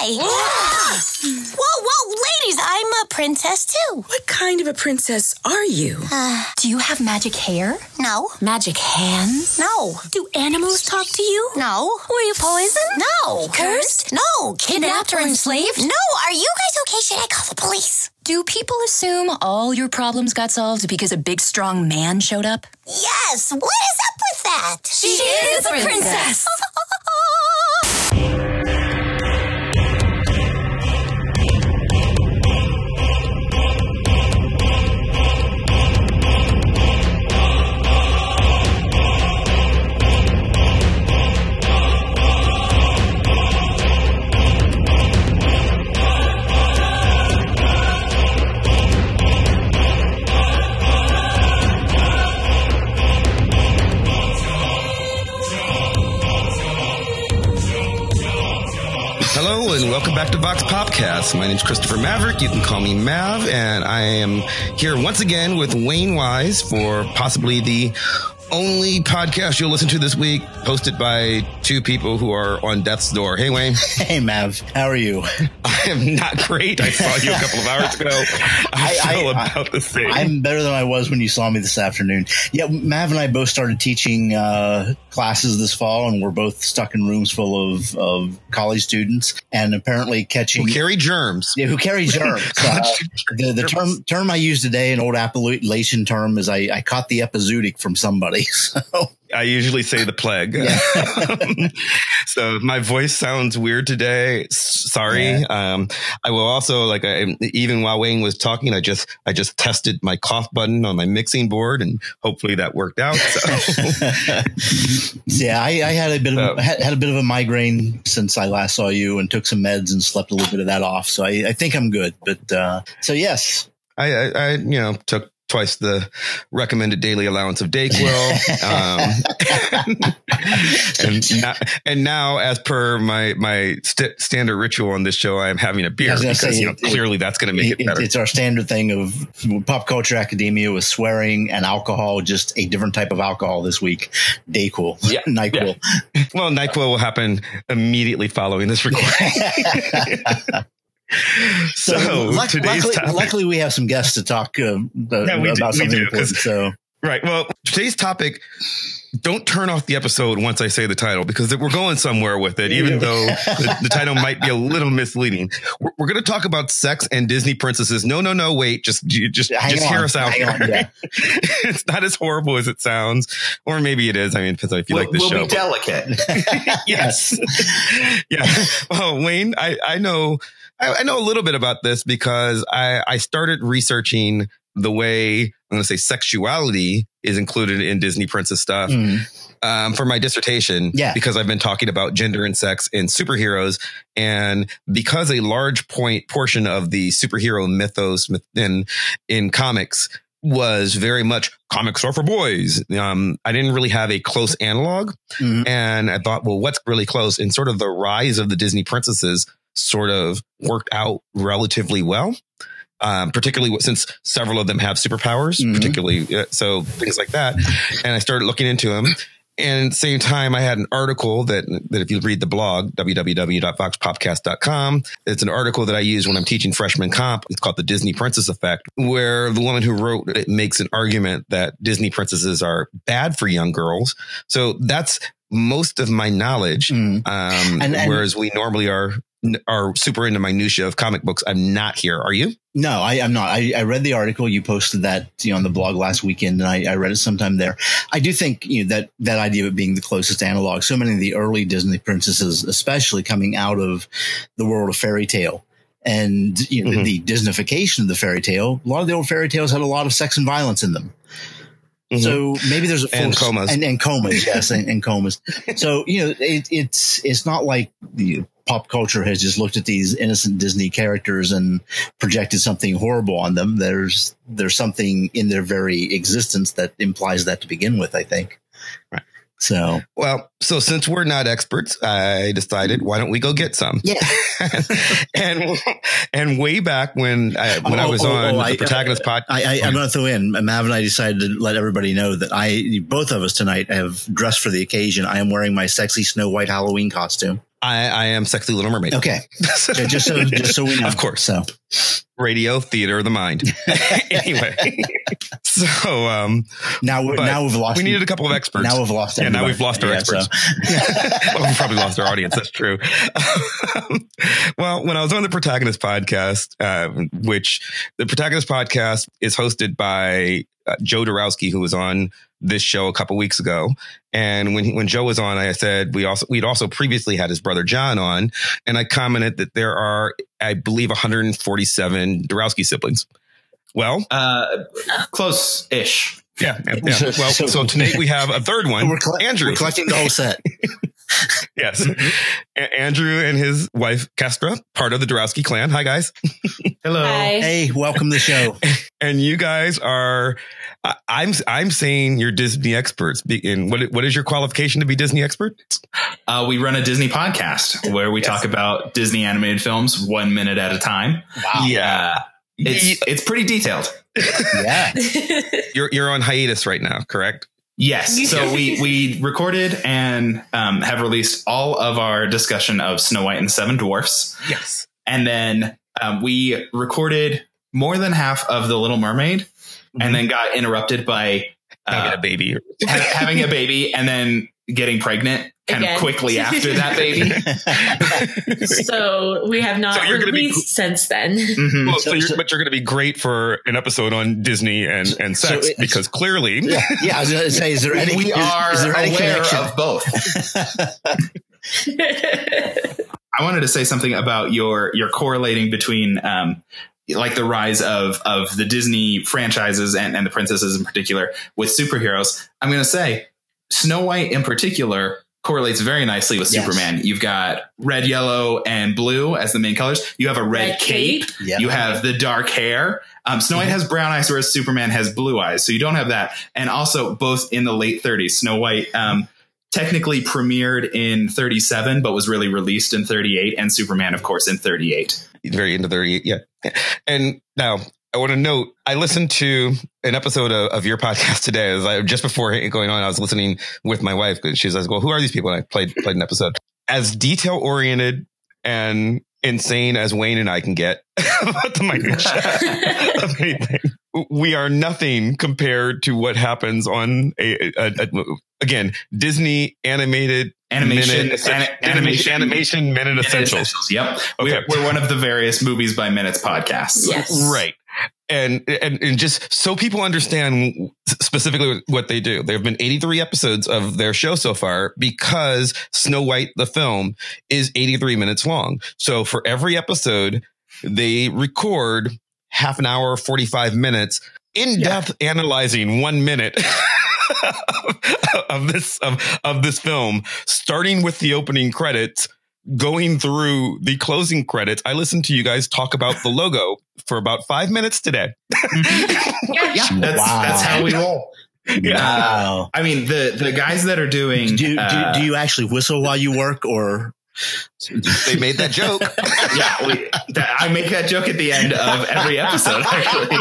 Hi. whoa, whoa, ladies, I'm a princess too. What kind of a princess are you? Uh, do you have magic hair? No. Magic hands? No. Do animals talk to you? No. Were you poisoned? No. Cursed? No. Kidnapped or enslaved? No. Are you guys okay? Should I call the police? Do people assume all your problems got solved because a big strong man showed up? Yes. What is up with that? She is a princess. Hello and welcome back to Vox Popcast. My name is Christopher Maverick. You can call me Mav, and I am here once again with Wayne Wise for possibly the only podcast you'll listen to this week, hosted by two people who are on death's door. Hey, Wayne. Hey, Mav, how are you? I am not great. I saw you a couple of hours ago. I, I- feel I- about the same. I'm better than I was when you saw me this afternoon. Yeah, Mav and I both started teaching uh, classes this fall, and we're both stuck in rooms full of, of college students, and apparently catching who carry germs. yeah, who carry germs. Uh, the the term term I used today, an old Appalachian term, is I, I caught the epizootic from somebody. So I usually say the plague. so my voice sounds weird today. Sorry. Um, I will also like I, even while Wayne was talking, I just I just tested my cough button on my mixing board, and hopefully that worked out. So yeah, I, I had a bit of So- had, had a bit of a migraine since I last saw you, and took some meds and slept a little bit of that off. So I, I think I'm good. But uh, so yes, I, I you know took twice the recommended daily allowance of Dayquil. um, and, now, and now, as per my my st- standard ritual on this show, I am having a beer I was gonna because say, you know it- it- clearly that's going to make it It- better. it's our standard thing of pop culture academia with swearing and alcohol, just a different type of alcohol this week. Dayquil, Yeah, Nyquil. Well, Nyquil will happen immediately following this recording. So, luck- today's luckily, topic, luckily, we have some guests to talk uh, uh, Yeah, we do- about we something do, important. 'cause- So right? Well, today's topic. Don't turn off the episode once I say the title because we're going somewhere with it, even though the, the title might be a little misleading. We're, we're going to talk about sex and Disney princesses. No, no, no, wait, just just hang just on, hear us out. hang on, yeah. it's not as horrible as it sounds, or maybe it is. I mean, it depends on if you We'll, like the we'll show. be delicate. yes. yeah. Well, Wayne, I, I know, I, I know a little bit about this because I, I started researching the way I'm going to say sexuality is included in Disney princess stuff. Mm. Um, for my dissertation, Yeah. because I've been talking about gender and sex in superheroes, and because a large point portion of the superhero mythos in in comics was very much comics are for boys. Um, I didn't really have a close analog, Mhm. and I thought, well, what's really close? And sort of the rise of the Disney princesses sort of worked out relatively well. Um, particularly since several of them have superpowers, Mhm. particularly uh, so things like that. And I started looking into them. And at the same time, I had an article that, that if you read the blog, www.voxpopcast.com, it's an article that I use when I'm teaching freshman comp. It's called the Disney Princess Effect, where the woman who wrote it makes an argument that Disney princesses are bad for young girls. So that's most of my knowledge. Mm. Um, And- and- whereas we normally are, are super into minutia of comic books. I'm not here. Are you? No, I, I'm not. I, I read the article you posted that you know, on the blog last weekend, and I, I read it sometime there. I do think you know that that idea of it being the closest analog. So many of the early Disney princesses, especially coming out of the world of fairy tale and you know, Mhm. the Disneyfication of the fairy tale. A lot of the old fairy tales had a lot of sex and violence in them. So maybe there's a And comas. and, and comas, yes, and, and comas. So you know, it, it's it's not like the pop culture has just looked at these innocent Disney characters and projected something horrible on them. There's there's something in their very existence that implies that to begin with. I think. Right. So Well, so since we're not experts, I decided why don't we go get some? yeah, and and way back when I when I Oh, was oh, on oh, the I- protagonist podcast, I, I, I'm going to throw in. Mav and I decided to let everybody know that I both of us tonight have dressed for the occasion. I am wearing my sexy Snow White Halloween costume. I, I am sexy Little Mermaid. Okay, so just so just so we know, Of course. So Radio, theater of the mind. anyway, so um, now we But now we've lost. we needed a couple of experts. Now we've lost. Yeah, now we've lost our Yeah, experts. so- well, we probably lost our audience. That's true. well, when I was on the Protagonist podcast, uh, which the Protagonist podcast is hosted by uh, Joe Dorowski, who was on this show a couple weeks ago. And when he, when Joe was on, I said we also we'd also previously had his brother John on, and I commented that there are, I believe, 147 Dorowski siblings. Well, Uh, close-ish. Yeah, yeah. Well, So- so tonight we have a third one, We're, coll- Andrew. we're collecting the whole set. Yes. A- Andrew and his wife, Kestra, part of the Dorowski clan. Hi, guys. Hello. Hi. hey, welcome to the show. And you guys are, I- I'm, I'm saying you're Disney experts. Be- And what, what is your qualification to be Disney experts? Uh, we run a Disney podcast where we talk about Disney animated films one minute at a time. Wow. Yeah. Uh, it's it's pretty detailed. Yeah. You're, you're on hiatus right now, correct? Yes. So we we recorded and um, have released all of our discussion of Snow White and the Seven Dwarfs, Yes. and then um, we recorded more than half of the Little Mermaid, and then got interrupted by Having uh, a baby. having a baby and then getting pregnant kind Again. of quickly after that baby. so we have not So you're gonna be- released since then. Mhm. Well, so So- you're, so- but you're going to be great for an episode on Disney and, and So sex because clearly yeah, yeah. I was going to say, is there any? we is, are is there any aware connection? of both. I wanted to say something about your your correlating between um, like the rise of of the Disney franchises and, and the princesses in particular with superheroes. I'm going to say Snow White in particular correlates very nicely with Yes. Superman. You've got red, yellow, and blue as the main colors. You have a red, Red cape. cape. Yeah. You have the dark hair. Um, Snow White has brown eyes, whereas Superman has blue eyes. So you don't have that. And also, both in the late 30s, Snow White um, technically premiered in 37, but was really released in 38, and Superman, of course, in 38. very into their yeah. And now I want to note I listened to an episode of, of your podcast today. As I just before going on, I was listening with my wife. And she's like, "Well, who are these people?" And I played played an episode as detail oriented and insane as Wayne and I can get about the minutia of anything. We are nothing compared to what happens on a, a, a again Disney animated Animation, minute, ani- animation, animation, animation minute essentials. Yep. Okay. We're, we're one of the various movies by minutes podcasts. yes. Right. And, and and just so people understand specifically what they do. There have been 83 episodes of their show so far because Snow White the film is 83 minutes long. So for every episode, they record half an hour, 45 minutes in depth analyzing one minute. of this of, of this film starting with the opening credits going through the closing credits, I listened to you guys talk about the logo for about five minutes today. Yeah. That's, Wow. that's how we roll. Wow. I mean, the, the guys that are doing. Do, do, uh, do you actually whistle while you work or? they made that joke. yeah, we, that, I make that joke at the end of every episode, actually.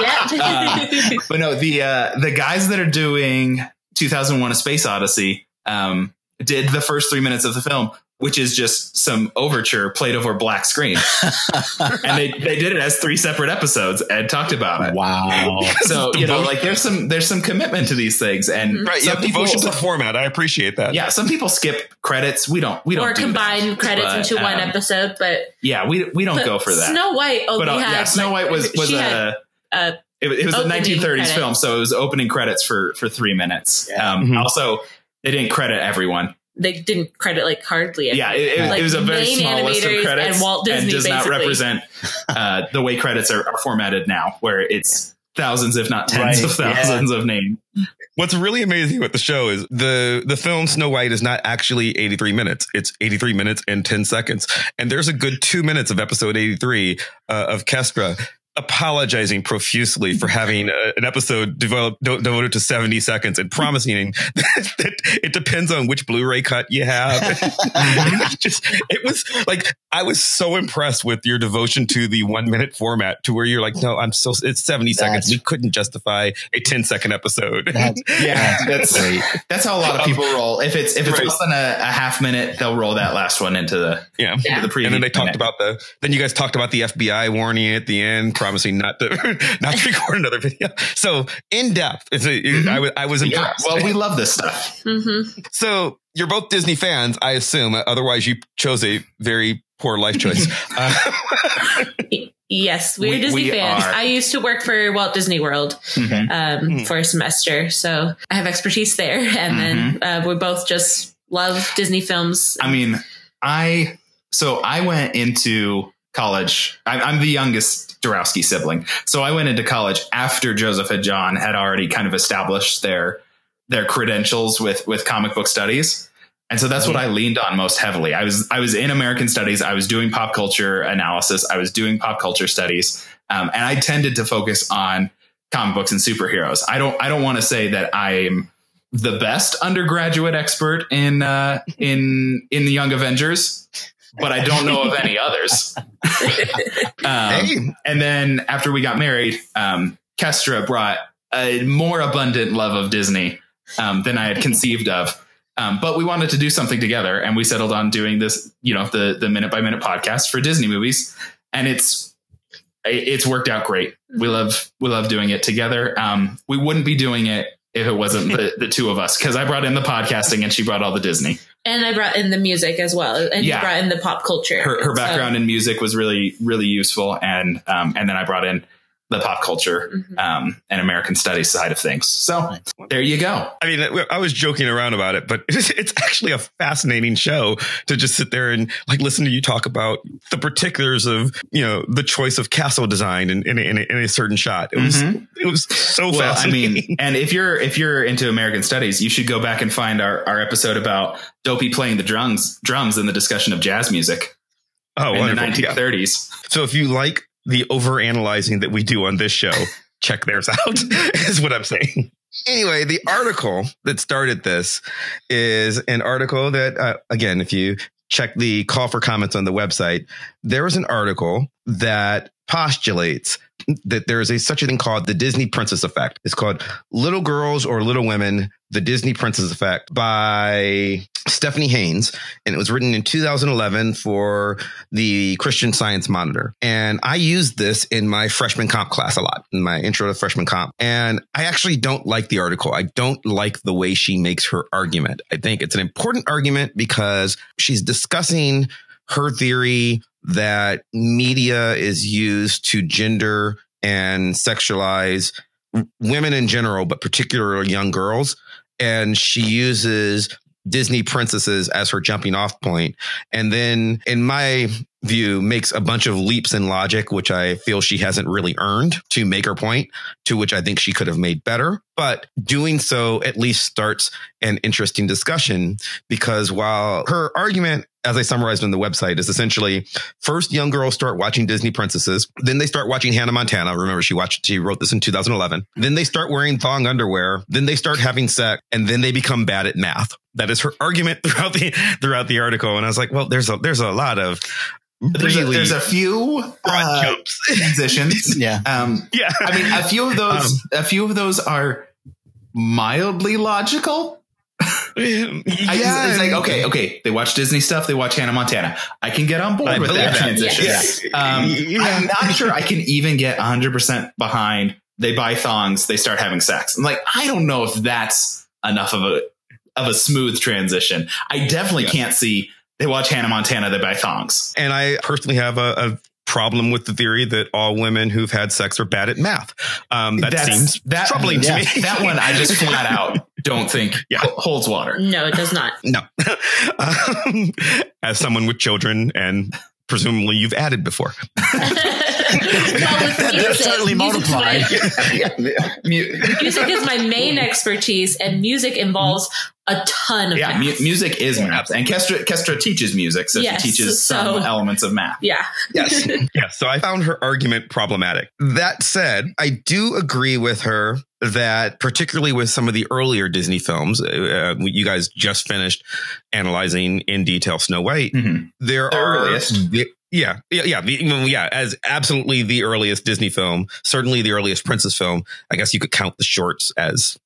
Yep. But no, the uh, the guys that are doing 2001: A Space Odyssey um, did the first three minutes of the film, which is just some overture played over black screen, and they they did it as three separate episodes and talked about it. Wow. So you know, like there's some there's some commitment to these things, and right. some Yeah. Devotion to people, the format. I appreciate that. yeah, some people skip credits. We don't we don't or do combine that. credits But, into one um, episode, but, Yeah, we we don't go for that. Snow White only but uh, had yeah, Snow White was was she a. uh, it, was- it was a 1930s credits. film, so it was opening credits for for three minutes. Yeah. Um, Mhm. Also, they didn't credit everyone. They didn't credit like hardly. Yeah, it, it, Like, it was a very main small list of credits and Walt Disney, does not represent uh, the way credits are, are formatted now, where it's thousands, if not tens Right, of thousands of names. What's really amazing with the show is the the film Snow White is not actually 83 minutes. It's 83 minutes and 10 seconds. And there's a good two minutes of episode 83 uh, of Kestra apologizing profusely for having a, an episode devoted to 70 seconds and promising that it depends on which Blu-ray cut you have. It's just, it was like, I, I was so impressed with your devotion to the one minute format to where you're like, no, I'm so, it's 70 seconds. We couldn't justify a 10 second episode. That's, Yeah, that's great. that's how a lot of people roll. If it's if it's Right. less than a, a half minute, they'll roll that last one into the yeah. into the preview. And then they talked minute. about the, then you guys talked about the FBI warning at the end, promising not to, not to record another video. So in depth, it's a, I was, I was Mm-hmm. Yeah, impressed. well, we love this stuff. hmm So you're both Disney fans, I assume. Otherwise, you chose a very poor life choice. Uh, Yes, we're We- Disney we fans. are. I used to work for Walt Disney World Mhm. um, Mhm. for a semester, so I have expertise there. And then uh, we both just love Disney films. I mean, I so I went into college. I, I'm the youngest Dorowski sibling, so I went into college after Joseph and John had already kind of established their their credentials with with comic book studies. And so that's what I leaned on most heavily. I was I was in American studies. I was doing pop culture analysis. I was doing pop culture studies, um, and I tended to focus on comic books and superheroes. I don't I don't want to say that I'm the best undergraduate expert in uh, in in the Young Avengers, but I don't know of any others. um, and then after we got married, um, Kestra brought a more abundant love of Disney um, than I had conceived of. Um, but we wanted to do something together, and we settled on doing this, you know, the the minute by minute podcast for Disney movies, and it's it's worked out great. We love we love doing it together. Um, we wouldn't be doing it if it wasn't the, the two of us because I brought in the podcasting and she brought all the Disney. And I brought in the music as well, and Yeah. brought in the pop culture. Her, her So- background in music was really really useful, and um, and then I brought in the pop culture Mhm. um, and American studies side of things. So there you go. I mean, I was joking around about it, but it's, it's actually a fascinating show to just sit there and like listen to you talk about the particulars of you know the choice of castle design in in, a- in, a, in a certain shot. It was Mhm. it was so Well, I fascinating. mean, and if you're if you're into American studies, you should go back and find our, our episode about Dopey playing the drums drums in the discussion of jazz music oh, in the wonderful! Yeah. 1930s. So if you like the over analyzing that we do on this show, check theirs out, is what I'm saying. Anyway, the article that started this is an article that, uh, again, if you check the call for comments on the website, there is an article that postulates that there is a such a thing called the Disney Princess Effect. It's called Little Girls or Little Women, the Disney Princess Effect by Stephanie Hanes. And it was written in 2011 for the Christian Science Monitor. And I used this in my freshman comp class a lot, in my intro to freshman comp. And I actually don't like the article. I don't like the way she makes her argument. I think it's an important argument because she's discussing her theory that media is used to gender and sexualize women in general, but particularly young girls. And she uses Disney princesses as her jumping off point. And then, in my view, makes a bunch of leaps in logic, which I feel she hasn't really earned to make her point, to which I think she could have made better. But doing so at least starts an interesting discussion because while her argument, as I summarized on the website, is essentially first young girls start watching Disney princesses, then they start watching Hannah Montana. Remember, she watched, she wrote this in 2011. Then they start wearing thong underwear, then they start having sex, and then they become bad at math. That is her argument throughout the throughout the article. And I was like, well, there's a there's a lot of There's a, there's a few uh, jumps. transitions. Yeah. Um, yeah. I mean, a few of those, Um, a few of those are mildly logical. I, yeah, it's like okay, okay. They watch Disney stuff. They watch Hannah Montana. I can get on board I with that that. transition. Yes. Um, Yeah. I'm not sure I can even get 100 percent behind. They buy thongs. They start having sex. I'm like, I don't know if that's enough of a of a smooth transition. I definitely Yes. can't see. They watch Hannah Montana. They buy thongs. And I personally have a, a problem with the theory that all women who've had sex are bad at math. Um, that That's- seems that- troubling yeah. to me. That one, I just flat out don't think Yeah. holds water. No, it does not. no. um, as someone with children and presumably you've added before. well, with They're music, certainly music is my- multiplied. Music is my main expertise, and music involves a ton of Yeah, math. mu- music is math, and Kestra Kestra teaches music, so Yes, she teaches so- some elements of math. yeah. Yes. yes. So I found her argument problematic. That said, I do agree with her that particularly with some of the earlier Disney films, uh, you guys just finished analyzing in detail Snow White. Mhm. There The are earliest. The- yeah, yeah, yeah, the, yeah, as absolutely the earliest Disney film, certainly the earliest princess film. I guess you could count the shorts as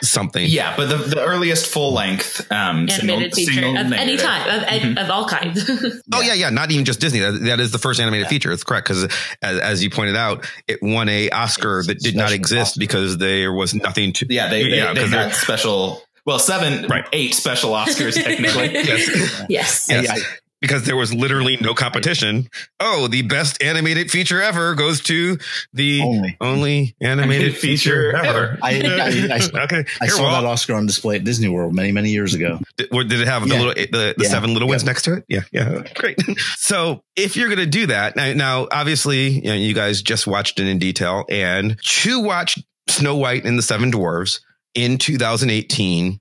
something. Yeah, but the, the earliest full length um, Animated single- feature single of any narrative. time, of, of all kinds. Oh yeah, yeah. Not even just Disney. That, that is the first animated feature. It's correct because, as, as you pointed out, it won a Oscar It's that did not exist Oscar. because there was nothing to. Yeah, they they, Yeah, they 'cause had they're- special. Well, seven, Right. eight special Oscars technically. Yes. yes. Yes. I- because there was literally no competition. Oh, the best animated feature ever goes to the Only. only animated feature ever. I, I, I, okay, I saw well, that Oscar on display at Disney World many, many years ago. Did, or did it have the Yeah. little the, the Yeah. seven little ones Yeah. next to it? Yeah, yeah, great. so if you're gonna do that now, now obviously you, know, you guys just watched it in detail, and to watch Snow White and the Seven Dwarves in 2018.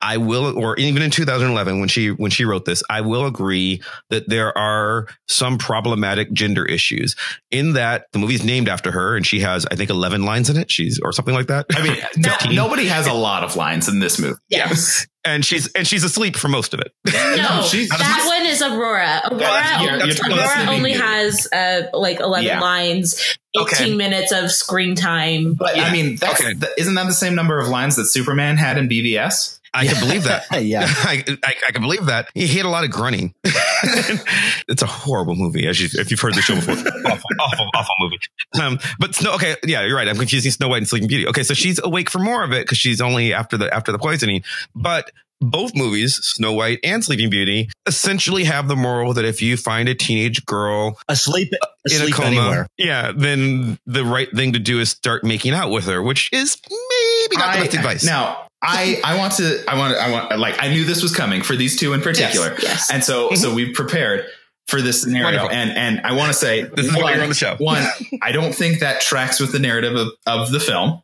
I will, or even in 2011, when she when she wrote this, I will agree that there are some problematic gender issues. In that the movie's named after her, and she has, I think, 11 lines in it. She's or something like that. I mean, no, nobody has a lot of lines in this movie. Yes. and she's and she's asleep for most of it. No, she's- that one is Aurora. Aurora, that's- you're- you're Aurora only Beauty. has uh, like 11 Yeah. lines, 18 Okay. minutes of screen time. But I mean, that's, Okay. th- isn't that the same number of lines that Superman had in BVS? I can believe that. yeah. I, I, I can believe that. He had a lot of grunting. it's a horrible movie, as you, if you've heard the show before. awful, awful, awful movie. Um, but Snow, okay, yeah, you're right. I'm confusing Snow White and Sleeping Beauty. Okay, so she's awake for more of it because she's only after the after the poisoning. But both movies, Snow White and Sleeping Beauty, essentially have the moral that if you find a teenage girl Asleep, in a coma, anywhere. yeah, then the right thing to do is start making out with her, which is maybe not the I- best advice. Now, I I want to I want I want like I knew this was coming for these two in particular, Yes. and so so we prepared for this scenario, Wonderful. and and I want to say This is why you're on the show. One, I don't think that tracks with the narrative of, of the film.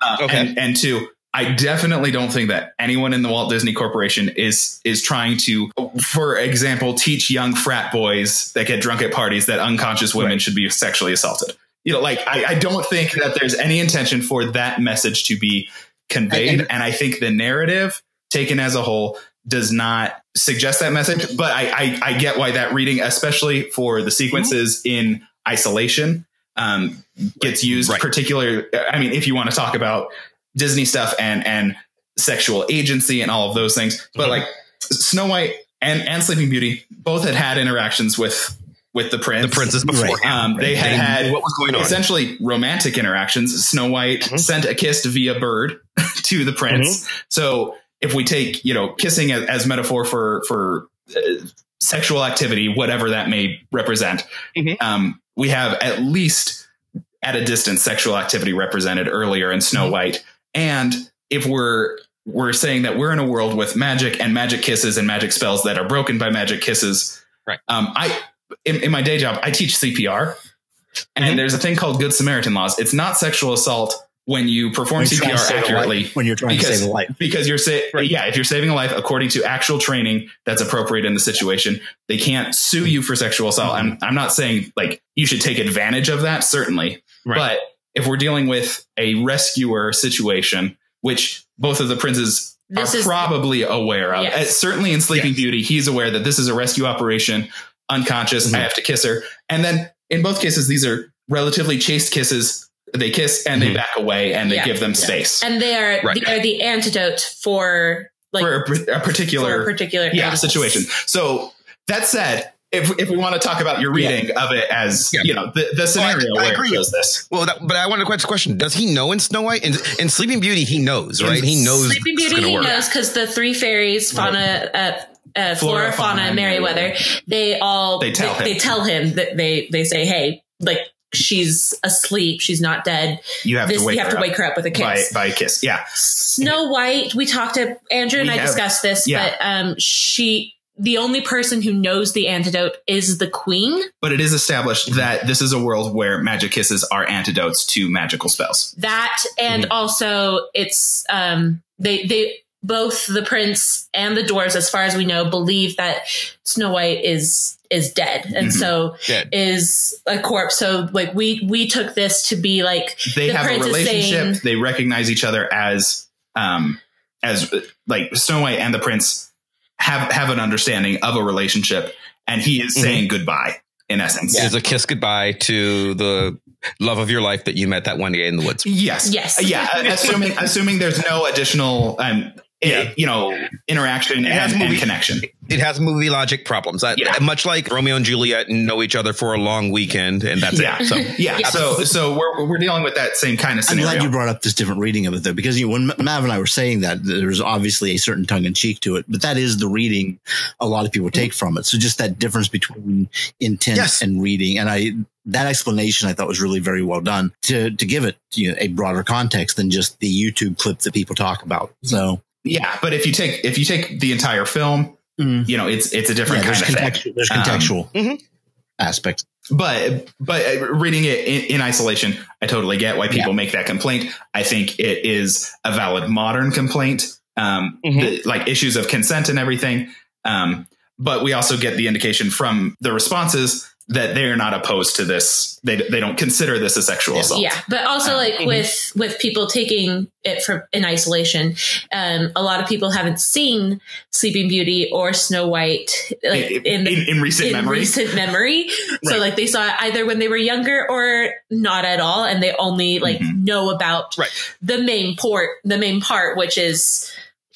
Uh, Okay. and, and two, I definitely don't think that anyone in the Walt Disney Corporation is is trying to, for example, teach young frat boys that get drunk at parties that unconscious women should be sexually assaulted. You know, like I, I don't think that there's any intention for that message to be conveyed, And- and I think the narrative taken as a whole does not suggest that message. But I, I, I get why that reading, especially for the sequences in isolation, um, gets used. Right. Particular, I mean, if you want to talk about Disney stuff and and sexual agency and all of those things, but Mhm. like Snow White and and Sleeping Beauty both had had interactions with with the prince. the princess before. Um, they had They had what was going on. essentially romantic interactions. Snow White Mhm. sent a kiss via bird to the prince. Mm-hmm. So if we take you know kissing as, as metaphor for for uh, sexual activity, whatever that may represent, Mhm. um, we have at least at a distance sexual activity represented earlier in Snow Mm-hmm. White. And if we're we're saying that we're in a world with magic and magic kisses and magic spells that are broken by magic kisses. Right. Um, I in, in my day job I teach CPR, and Mhm. there's a thing called Good Samaritan laws. It's not sexual assault when you perform When you're CPR save a life- accurately when you're trying because- to save a life. because you're sa- yeah if you're saving a life according to actual training that's appropriate in the situation they can't sue you for sexual assault I'm, I'm not saying like you should take advantage of that certainly Right. but if we're dealing with a rescuer situation which both of the princes This are is- probably aware of Yes. Certainly in sleeping Yes. beauty he's aware that this is a rescue operation unconscious Mhm. i have to kiss her and then in both cases these are relatively chaste kisses they kiss and they Mhm. back away and they Yeah. give them space And they are, Right. they are the antidote for like for a, a for particular a particular yeah illness. situation. So that said, if if we want to talk about your reading of it as Yeah. you know the, the scenario I where agree. it does this, Well, that, but I want to ask a question. Does he know in Snow White? In, in Sleeping Beauty, he knows, right? He knows Sleeping Beauty he work. knows because the three fairies, Fauna, uh, uh, Flora, Fauna, and Merryweather, they all They tell him. they, tell him that they they say, hey, like she's asleep, she's not dead. you have This to wake you have her to up her up with a by kiss. by a kiss. Yeah, Snow White, we talked to Andrew and I have- discussed this, yeah. but um, she the only person who knows the antidote is the queen. but it is established that this is a world where magic kisses are antidotes to magical spells. That and Mm-hmm. also it's um they they both the prince and the dwarves, as far as we know, believe that Snow White is is dead, and Mhm. so Dead. is a corpse. So like we we took this to be like they the have a prince is relationship. saying- they recognize each other as um as like Snow White and the prince have have an understanding of a relationship, and he is Mhm. saying goodbye in essence. Is a kiss goodbye to the love of your life that you met that one day in the woods. Yes. Yes. Yeah. assuming assuming there's no additional um Yeah. eh, you know interaction it has and, and movie- connection. It has movie logic problems. I- Yeah. Much like Romeo and Juliet know each other for a long weekend, and that's Yeah. it. So Yeah. So so we're we're dealing with that same kind of I'm glad you brought up this different reading of it though, because you know, when Mav and I were saying that, there's obviously a certain tongue in cheek to it, but that is the reading a lot of people take from it. So just that difference between intent Yes. and reading, and I that explanation I thought was really very well done to to give it you know, a broader context than just the YouTube clip that people talk about. So yeah. But if you take if you take the entire film, Mm. you know it's it's a yeah, different there's kind of thing. contextual, there's Um, contextual mhm. aspects. but but uh, reading it in, in isolation, I totally get why people make that complaint. I think it is a valid modern complaint, um, Mhm. the- like issues of consent and everything. Um, but we also get the indication from the responses that they're not opposed to this. They they don't consider this a sexual assault. Yeah, but also like Mm-hmm. with with people taking it from in isolation, um, a lot of people haven't seen Sleeping Beauty or Snow White like in, in, in, in recent in memory. recent memory. So like they saw it either when they were younger or not at all, and they only like Mhm. know about Right. the main port, the main part, which is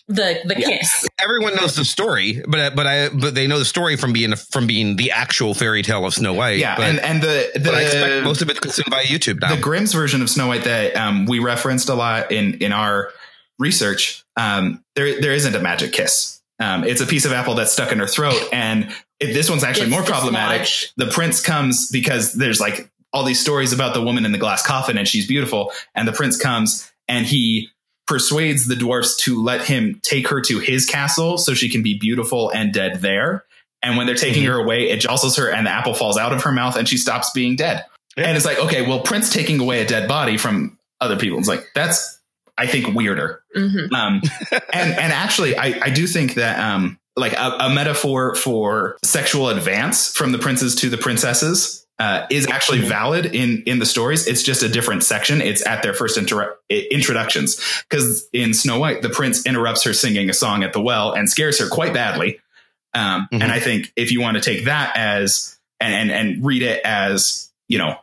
the the Yeah. kiss. everyone knows the story, but but I but they know the story from being from being the actual fairy tale of Snow White. yeah, but, and and the the but I expect most of it consumed by YouTube now. the Grimm's version of Snow White that um, we referenced a lot in in our research, um, there there isn't a magic kiss. Um, it's a piece of apple that's stuck in her throat, and it, this one's actually It's more problematic. dislodged. The prince comes because there's like all these stories about the woman in the glass coffin, and she's beautiful. And the prince comes and he persuades the dwarfs to let him take her to his castle so she can be beautiful and dead there. And when they're taking Mhm. her away, it jostles her, and the apple falls out of her mouth, and she stops being dead. Yeah. And it's like, okay, well, Prince taking away a dead body from other people. It's like that's, I think, weirder. hmm Um, and and actually, I I do think that um, like a, a metaphor for sexual advance from the princes to the princesses. Uh, is actually valid in in the stories. It's just a different section. It's at their first inter- introductions because in Snow White, the prince interrupts her singing a song at the well and scares her quite badly. Um, Mhm. And I think if you want to take that as and and, and read it as you know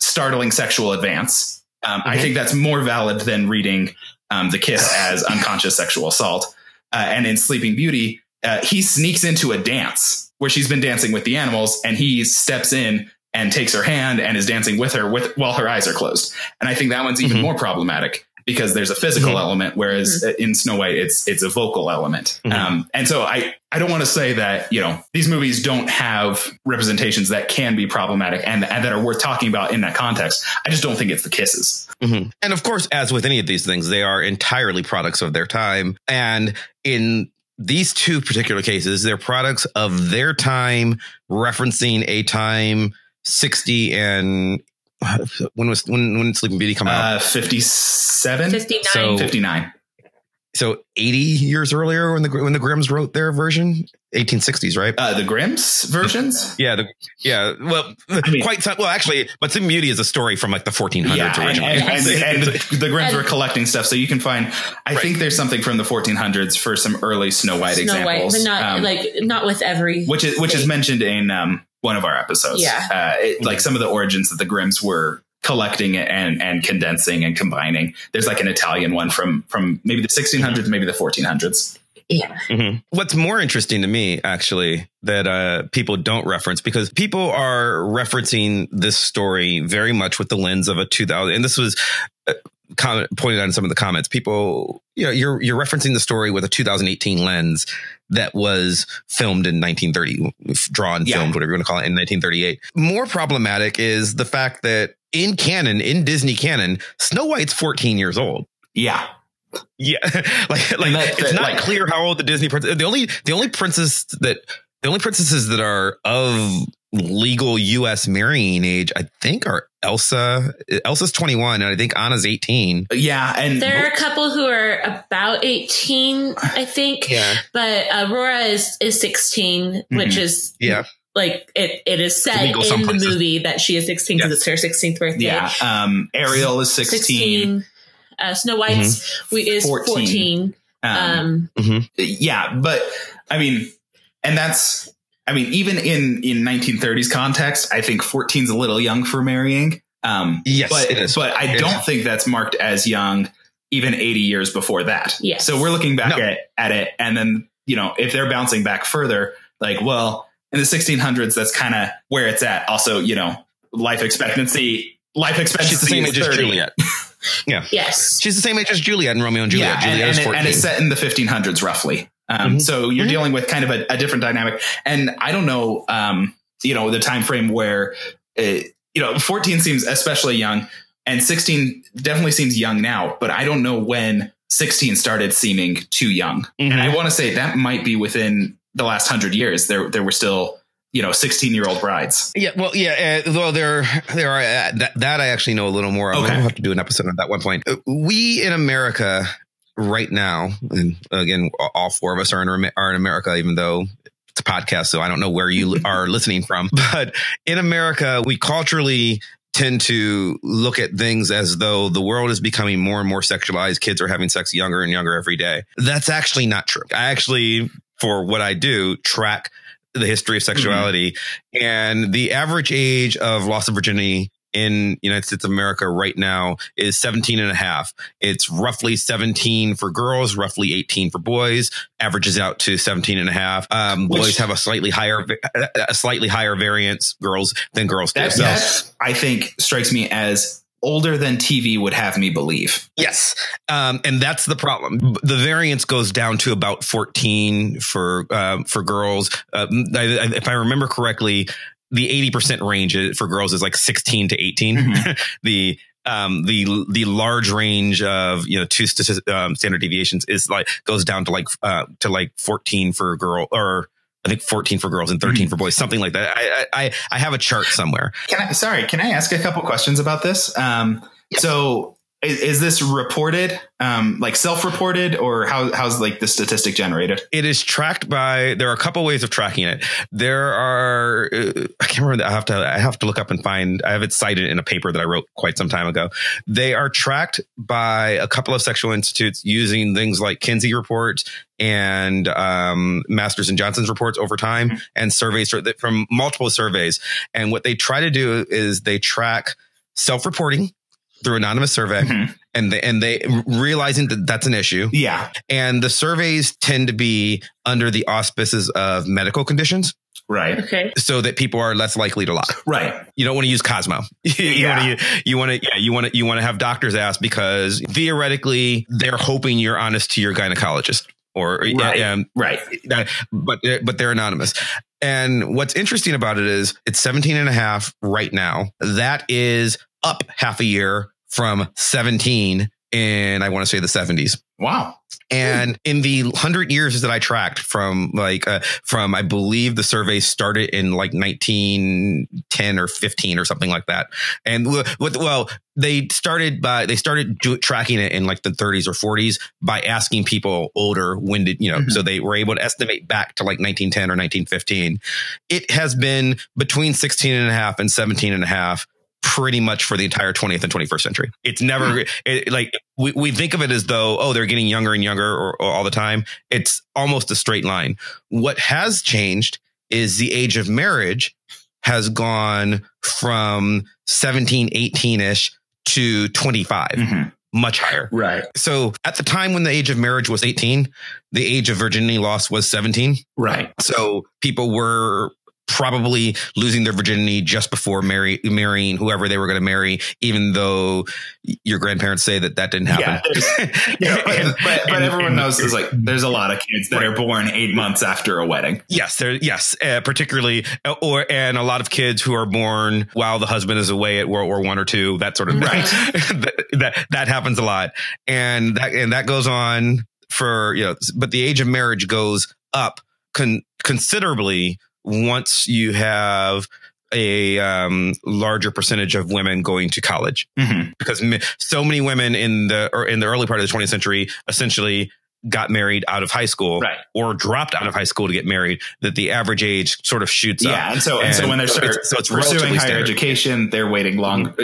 startling sexual advance, um, I Mhm. think that's more valid than reading um, the kiss as unconscious sexual assault. Uh, and in Sleeping Beauty, uh, he sneaks into a dance where she's been dancing with the animals, and he steps in and takes her hand and is dancing with her with while her eyes are closed. And I think that one's even Mhm. more problematic because there's a physical Mhm. element, whereas in Snow White, it's it's a vocal element. Mhm. Um, and so I I don't want to say that you know these movies don't have representations that can be problematic and, and that are worth talking about in that context. I just don't think it's the kisses. Mhm. And of course, as with any of these things, they are entirely products of their time. And in these two particular cases, they're products of their time, referencing a time 60 and when was when when did Sleeping Beauty come out? Uh, 57? Fifty nine. So- 59. so 80 years earlier when the when the Grimms wrote their version, 1860s, right? Uh, the Grimm's versions? yeah, the, yeah. Well, mean- quite some, well, actually, but Sleeping Beauty is a story from like the 1400s yeah, originally. and, and, and the Grimm's And- were collecting stuff, so you can find. I Right. think there's something from the 1400s for some early Snow White Snow White, examples, but not um, like not with every which is which is mentioned in um, one of our episodes. Yeah. uh, it, like some of the origins that the Grimm's were collecting and and condensing and combining. There's like an Italian one from from maybe the 1600s, maybe the 1400s. Mhm. What's more interesting to me, actually, that uh, people don't reference because people are referencing this story very much with the lens of a 2000. And this was uh, comment, pointed out in some of the comments. People, you know, you're you're referencing the story with a 2018 lens that was filmed in 1930, drawn, Yeah. filmed, whatever you want to call it, in 1938. More problematic is the fact that in canon, in Disney canon, Snow White's 14 years old. Yeah, Yeah, like like that- it's not like- clear how old the Disney princess. The only the only princess that the only princesses that are of legal U.S. marrying age, I think, are Elsa. Elsa's 21, and I think Anna's 18. Yeah, and There are a couple who are about 18, I think. Yeah. But Aurora is, is 16, which is Yeah. like it, it is said illegal in the places. movie that she is 16 because it's her 16th birthday. yeah, um, Ariel is 16. 16. Uh, Snow White's we, is 14. 14. Um, Um, yeah, but I mean, and that's, I mean, even in in 1930s context, I think 14 is a little young for marrying. Um, Yes, but it is. but I It don't is. think that's marked as young, even 80 years before that. Yes. So we're looking back No. at at it, and then you know, if they're bouncing back further, like, well, in the 1600s, that's kind of where it's at. Also, you know, life expectancy. Life expectancy. She's the same age as Juliet. Yeah. yes. She's the same age as Juliet and Romeo and Juliet. Yeah, Juliet and, is and, it- 14. and it's set in the 1500s roughly. Um, Mhm. So you're Mhm. dealing with kind of a, a different dynamic. And I don't know, um, you know, the time frame where, uh, you know, 14 seems especially young, and 16 definitely seems young now. But I don't know when 16 started seeming too young. Mhm. And I want to say that might be within the last hundred years. There, there were still, you know, 16 year old brides. Yeah, well, yeah. Uh, well, there, there are uh, that, that I actually know a little more. Okay. We'll have to do an episode on that one point. Uh, We in America right now, and again, all four of us are in are in America, even though it's a podcast, so I don't know where you are listening from. But in America, we culturally tend to look at things as though the world is becoming more and more sexualized. Kids are having sex younger and younger every day. That's actually not true. I actually, for what I do, track the history of sexuality mm-hmm. and the average age of loss of virginity in United States of America right now is 17 and a half. It's roughly 17 for girls, roughly 18 for boys, averages out to 17 and a half. Um, Which- boys have a slightly higher, a slightly higher variance girls than girls do. That, So- that I think strikes me as older than TV would have me believe. Yes. Um, and that's the problem. The variance goes down to about 14 for, um, for girls. Uh, I, I- if I remember correctly, the 80% range for girls is like 16 to 18. Mhm. the, um, the, the large range of, you know, two um, standard deviations is like, goes down to like, uh, to like 14 for a girl or I think 14 for girls and 13 for boys, something like that. I, I, I- I have a chart somewhere. Can I, sorry, can I ask a couple questions about this? Um, so is, is this reported, um, like self-reported or how, how's like the statistic generated? it is tracked by there are a couple ways of tracking it there are uh, i can't remember i have to i have to look up and find i have it cited in a paper that i wrote quite some time ago they are tracked by a couple of sexual institutes using things like kinsey reports and um, masters and johnson's reports over time Mhm. and surveys from multiple surveys and what they try to do is they track self-reporting through anonymous survey Mhm. and they, and they realizing that that's an issue Yeah. and the surveys tend to be under the auspices of medical conditions Right. Okay. so that people are less likely to lie. Right. You don't want to use Cosmo. you Yeah. want to, you want to, yeah, you want to, you want to have doctors ask because theoretically they're hoping you're honest to your gynecologist or, Right. um, Right. that- but, but they're anonymous. And what's interesting about it is it's 17 and a half right now. That is up half a year from 17 in, I want to say the 70s. Wow. And in the hundred years that I tracked from like, uh, from, I believe the survey started in like 1910 or 15 or something like that. And well, they started by, they started do, tracking it in like the 30s or 40s by asking people older when did, you know, Mhm. so they were able to estimate back to like 1910 or 1915. It has been between 16 and a half and 17 and a half pretty much for the entire 20th and 21st century. It's never it, like we, we think of it as though, oh, they're getting younger and younger or, or all the time. It's almost a straight line. What has changed is the age of marriage has gone from 17, 18 ish to 25, Mhm. much higher. Right. So at the time when the age of marriage was 18, the age of virginity loss was 17. Right. So people were probably losing their virginity just before marry, marrying whoever they were going to marry, even though your grandparents say that that didn't happen. Yeah, Yeah, but, And- but, but and- everyone and- knows there's like there's a lot of kids that are born eight months after a wedding. Yes, there. Yes, uh, particularly, uh, or and a lot of kids who are born while the husband is away at World War One or two, that sort of thing. Right. that, that that happens a lot, and that and that goes on for you know. But the age of marriage goes up con- considerably once you have a um, larger percentage of women going to college Mhm. because so many women in the or in the early part of the 20th century essentially got married out of high school Right. or dropped out of high school to get married that the average age sort of shoots up Yeah, and so and, so when they're so it's- so it's pursuing higher standard. education, they're waiting long,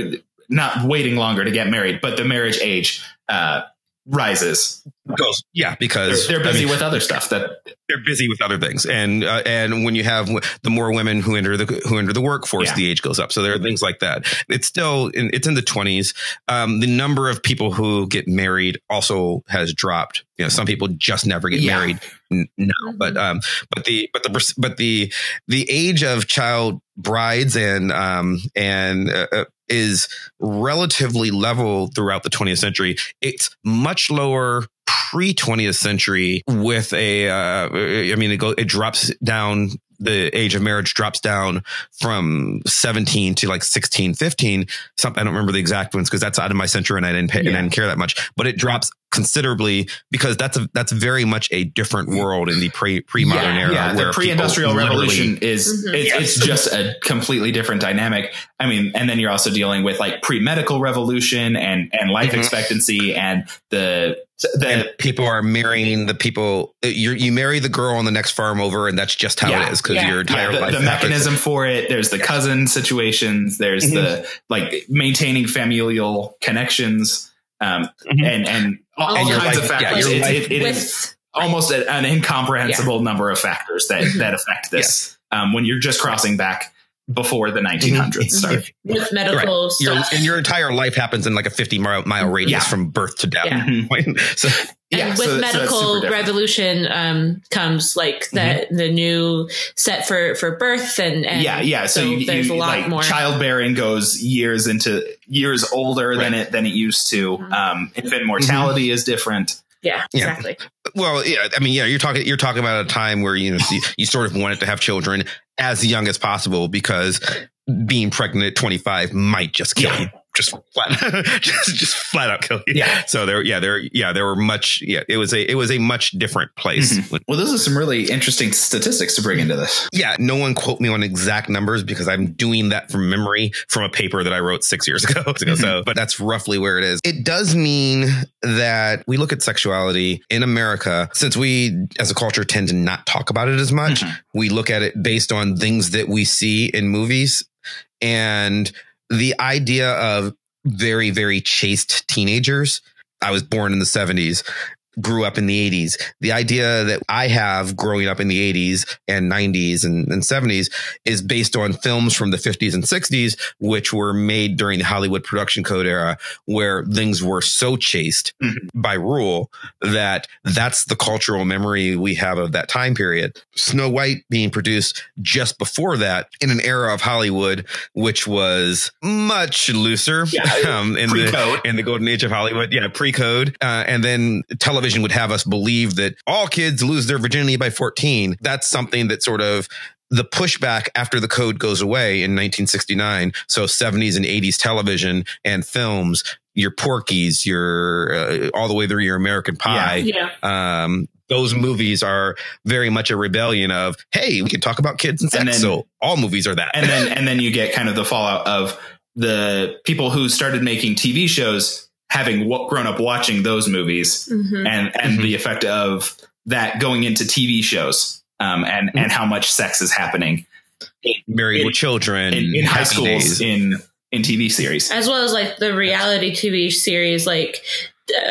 not waiting longer to get married, but the marriage age uh, rises. Goes yeah They're, because they're I busy mean, with other stuff that they're busy with other things. And uh, and when you have the more women who enter the who enter the workforce Yeah. the age goes up. So there are things like that. It's still in, it's in the 20s um, the number of people who get married also has dropped. You know some people just never get Yeah. married n- now. Mhm. but um but the but the but the the age of child brides and um and uh, uh, is relatively level throughout the 20th century. It's much lower pre 20th century with a uh, i mean it go it drops down the age of marriage drops down from 17 to like 16 15 something i don't remember the exact ones because that's out of my century and i didn't pay and I didn't care that much but it drops considerably because that's a that's very much a different world in the pre pre-modern yeah, era yeah, where the pre-industrial revolution is Mhm. it's, Yes. it's just a completely different dynamic. I mean, and then you're also dealing with like pre-medical revolution and and life Mhm. expectancy and the the and people are marrying the people you you marry the girl on the next farm over and that's just how Yeah. it is because Yeah. your entire yeah, the, life the happens. mechanism for it. There's the cousin situations. There's the like maintaining familial connections, um, Mhm. and and all, And all kinds life- of factors. your It- life- it- it is with almost a- an incomprehensible number of factors that that affect this um, when you're just crossing back before the 1900s start. with medical your, stuff. and your entire life happens in like a 50 mile, mile radius Yeah. from birth to death. Yeah. Mhm. so and Yeah, with so- so medical super different. revolution um, comes like the the new set for for birth and, and yeah, yeah. So, you, there's you- a lot like more. childbearing goes years into years older than it than it used to. Mhm. Um, infant mortality is different. yeah, Yeah. exactly. well, yeah, I mean, yeah, you're talking you're talking about a time where you know you, you sort of wanted to have children as young as possible because being pregnant at 25 might just kill Yeah. you. Just flat, just, just flat out kill you. Yeah. So there, yeah, there, yeah, there were much, yeah, it was a, it was a much different place. Mhm. Well, those are some really interesting statistics to bring into this. Yeah, no one quote me on exact numbers because I'm doing that from memory from a paper that I wrote six years ago. So, but that's roughly where it is. It does mean that we look at sexuality in America, since we as a culture tend to not talk about it as much, Mhm. we look at it based on things that we see in movies. And the idea of very, very chaste teenagers. I was born in the 70s grew up in the 80s. The idea that I have growing up in the 80s and 90s and, and 70s is based on films from the 50s and 60s, which were made during the Hollywood production code era, where things were so chaste Mhm. by rule that that's the cultural memory we have of that time period. Snow White being produced just before that in an era of Hollywood, which was much looser Yeah, um, in the in the golden age of Hollywood. Yeah, pre-code. Uh, and then television would have us believe that all kids lose their virginity by 14. That's something that sort of the pushback after the code goes away in 1969. So 70s and 80s television and films, your Porky's, your uh, all the way through your American Pie. Yeah. Um, those movies are very much a rebellion of, hey, we can talk about kids and sex. And then- so all movies are that. and then and then you get kind of the fallout of the people who started making TV shows having w- grown up watching those movies Mhm. and and Mhm. the effect of that going into TV shows um, and and how much sex is happening Married in- with children in, in high schools Days. in in TV series. as well as like the reality TV series, like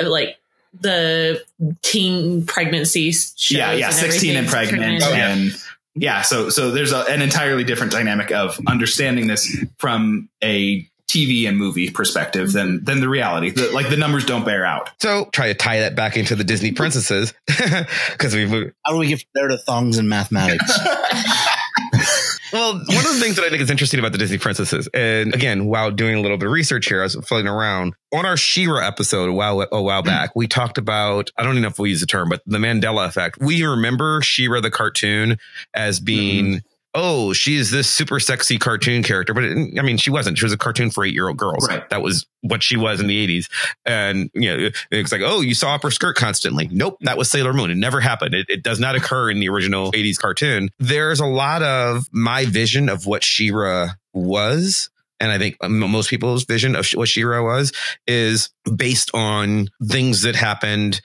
uh, like the teen pregnancy shows. yeah, yeah, and sixteen and pregnant, Oh, yeah. and yeah. So so there's a, an entirely different dynamic of understanding this from a TV and movie perspective than than the reality. The, like the numbers don't bear out. So try to tie that back into the Disney princesses because we've moved. How do we get there to thongs and mathematics? Well, one of the things that I think is interesting about the Disney princesses, and again, while doing a little bit of research here, I was floating around on our She-Ra episode a while a while back. We talked about I don't even know if we use the term, but the Mandela effect. We remember She-Ra the cartoon as being mm-hmm. Oh, she's this super sexy cartoon character. But it, I mean, she wasn't. She was a cartoon for eight year old girls. Right. That was what she was in the 80s. And, you know, it's like, oh, you saw up her skirt constantly. Nope, that was Sailor Moon. It never happened. It, it does not occur in the original 80s cartoon. There's a lot of my vision of what She-Ra was and I think most people's vision of what She-Ra was is based on things that happened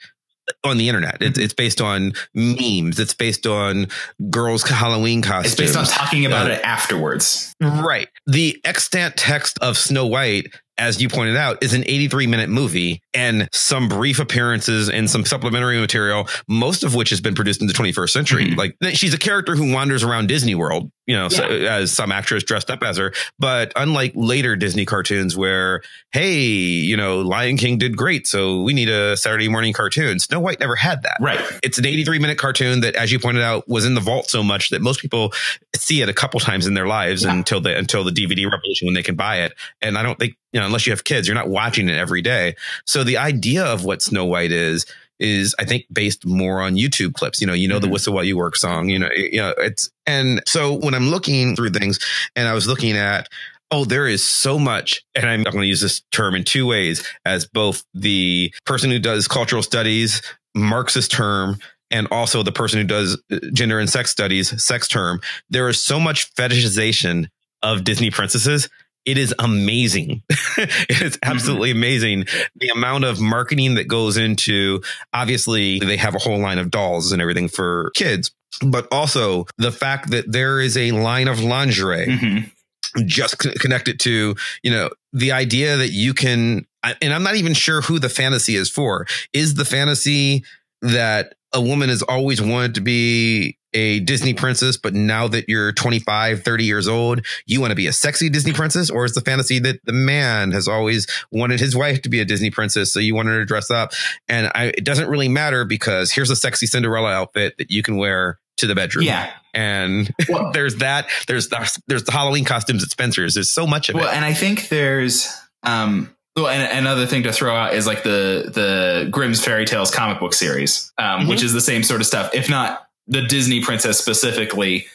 on the internet. It's, it's based on memes. It's based on girls' Halloween costumes. It's based on talking about Uh, it afterwards. Right. The extant text of Snow White, as you pointed out, is an 83 minute movie and some brief appearances and some supplementary material, most of which has been produced in the 21st century. Mhm. Like she's a character who wanders around Disney World, you know, so, as some actress dressed up as her. But unlike later Disney cartoons where, hey, you know, Lion King did great. So we need a Saturday morning cartoon. Snow White never had that Right. it's an 83 minute cartoon that, as you pointed out, was in the vault so much that most people see it a couple times in their lives Yeah. until the until the DVD revolution when they can buy it. And I don't think you know unless you have kids, you're not watching it every day. So the idea of what Snow White is is I think based more on YouTube clips. You know, you know the Mhm. whistle while you work song. You know, you know it's and so when I'm looking through things, and I was looking at. Oh, there is so much, and I'm going to use this term in two ways as both the person who does cultural studies, Marxist term, and also the person who does uh, gender and sex studies, sex term. There is so much fetishization of Disney princesses. It is amazing. it is absolutely amazing. The amount of marketing that goes into, obviously, they have a whole line of dolls and everything for kids, but also the fact that there is a line of lingerie Mhm. just con- connected to you know the idea that you can and i'm not even sure who the fantasy is for is the fantasy that a woman has always wanted to be a disney princess but now that you're 25 30 years old you want to be a sexy disney princess? Or is the fantasy that the man has always wanted his wife to be a disney princess so you want her to dress up? And I, it doesn't really matter because here's a sexy cinderella outfit that you can wear to the bedroom. Yeah. and Well- there's that there's the, there's the halloween costumes at spencer's. There's so much of Well, it. and I think there's um well, and another thing to throw out is like the the Grimm's fairy tales comic book series, um, which is the same sort of stuff, if not the Disney princess specifically,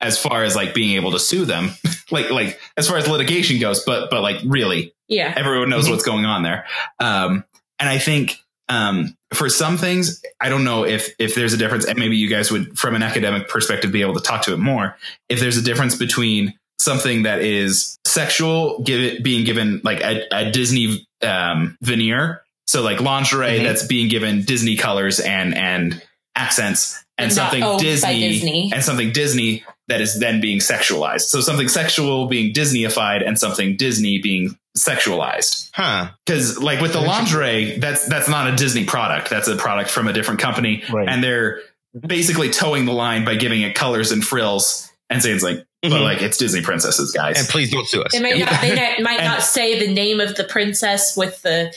as far as like being able to sue them, like like as far as litigation goes, but but like really, Yeah. everyone knows Mhm. what's going on there. Um, and I think um, for some things, I don't know if if there's a difference, and maybe you guys would, from an academic perspective, be able to talk to it more. If there's a difference between something that is sexual, give it being given like a, a Disney um, veneer, so like lingerie Mhm. that's being given Disney colors and and accents, and something Disney, Disney. and something Disney that is then being sexualized. So something sexual being Disneyified and something Disney being sexualized. huh Because like with the lingerie, that's that's not a Disney product. That's a product from a different company, Right. and they're basically toeing the line by giving it colors and frills and saying it's like, but Mhm. like it's Disney princesses, guys. and please don't sue us They might not. They might- might not say the name of the princess with the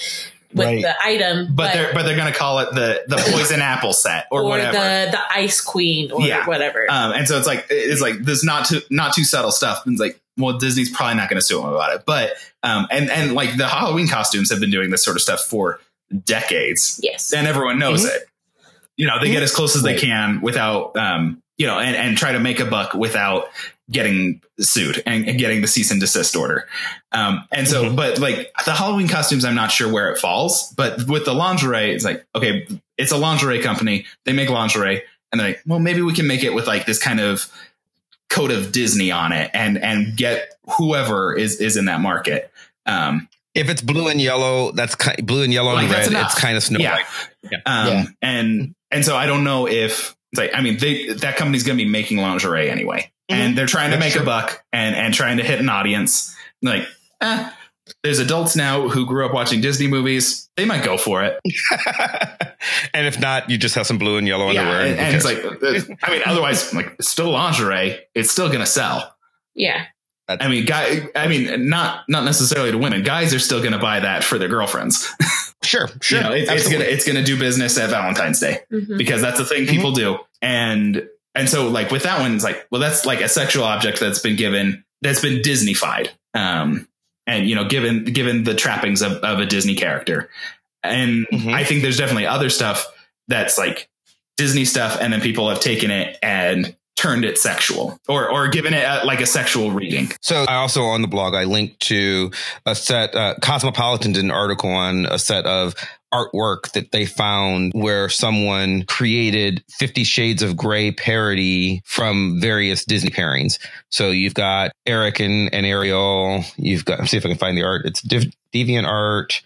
with Right. the item, but, but, they're but they're gonna call it the the poison apple set or, or whatever. the the ice queen or Yeah. whatever. um, and so it's like it's like this not too not too subtle stuff. And it's like, well, Disney's probably not going to sue them about it. But um, and and like the Halloween costumes have been doing this sort of stuff for decades. yes. and everyone knows it. You know, they get as close as they can without, um, you know, and, and try to make a buck without getting sued and, and getting the cease and desist order. Um, and so, Mhm. but like the Halloween costumes, I'm not sure where it falls, but with the lingerie, it's like, okay, it's a lingerie company. They make lingerie and they're like, well, maybe we can make it with like this kind of coat of Disney on it and, and get whoever is, is in that market. Um, if it's blue and yellow that's ki- blue and yellow Like, and that's red enough. it's kind of snow Yeah. White. Um, Yeah. and and so I don't know if it's like I mean they that company's going to be making lingerie anyway, and they're trying to That's make true. a buck and and trying to hit an audience. Like, eh, there's adults now who grew up watching Disney movies. They might go for it. and if not you just have some blue and yellow yeah, underwear and, and it's like I mean otherwise like it's still lingerie. It's still going to sell. yeah. I mean, guy. I mean, not not necessarily to women. Guys are still going to buy that for their girlfriends. sure sure you know, it, it's gonna it's gonna do business at Valentine's Day. Mhm. because that's a thing people do. And and so like with that one, it's like, well, that's like a sexual object that's been given that's been Disneyfied. Um and you know, given given the trappings of, of a Disney character. And Mhm. I think there's definitely other stuff that's like Disney stuff, and then people have taken it and turned it sexual or or given it a, like a sexual reading. So I also on the blog I linked to a set. Uh, Cosmopolitan did an article on a set of artwork that they found where someone created Fifty Shades of Grey parody from various Disney pairings. So you've got Eric and, and Ariel. You've got. See if I can find the art. It's Div, Deviant Art.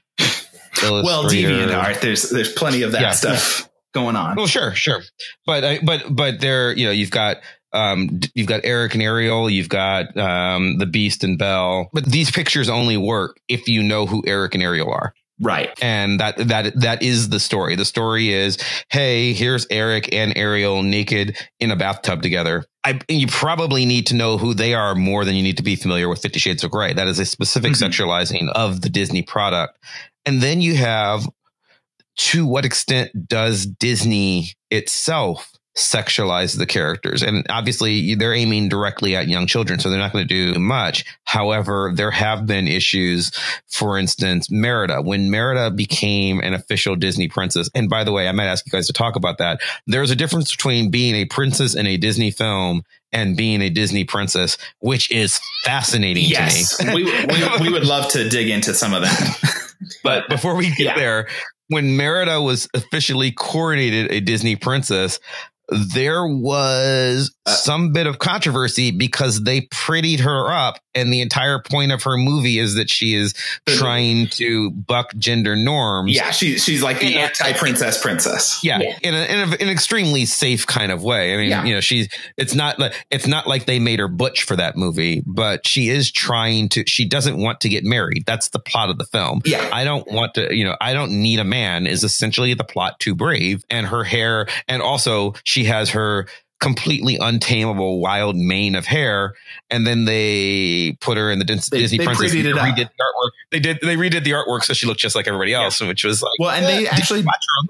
Well, deviant art. There's there's plenty of that Yeah. stuff going on. Well, sure, sure, but I but but there, you know, you've got um, you've got Eric and Ariel, you've got um, the Beast and Belle, but these pictures only work if you know who Eric and Ariel are, Right. and that that that is the story. The story is, hey, here's Eric and Ariel naked in a bathtub together. I, you probably need to know who they are more than you need to be familiar with Fifty Shades of Grey. That is a specific Mhm. sexualizing of the Disney product, and then you have to what extent does Disney itself sexualize the characters? And obviously they're aiming directly at young children, so they're not going to do much. However, there have been issues. For instance, Merida, when Merida became an official Disney princess. And by the way, I might ask you guys to talk about that. There's a difference between being a princess in a Disney film and being a Disney princess, which is fascinating Yes, to me. we, we we would love to dig into some of that. But before we get Yeah. there, when Merida was officially coronated a Disney princess, there was Uh, some bit of controversy because they prettied her up. And the entire point of her movie is that she is trying to buck gender norms. Yeah, she she's like the anti princess princess. Yeah, Yeah. in, a, in a, an extremely safe kind of way. I mean, Yeah. you know, she's it's not like it's not like they made her butch for that movie, but she is trying to. She doesn't want to get married. That's the plot of the film. Yeah. I don't want to. You know, I don't need a man. Is essentially the plot to Brave, and her hair, and also she has her completely untamable wild mane of hair and then they put her in the Dis- They- Disney they princess prettied it redid the artwork they did they redid the artwork so she looked just like everybody else which was like Well, and they eh, actually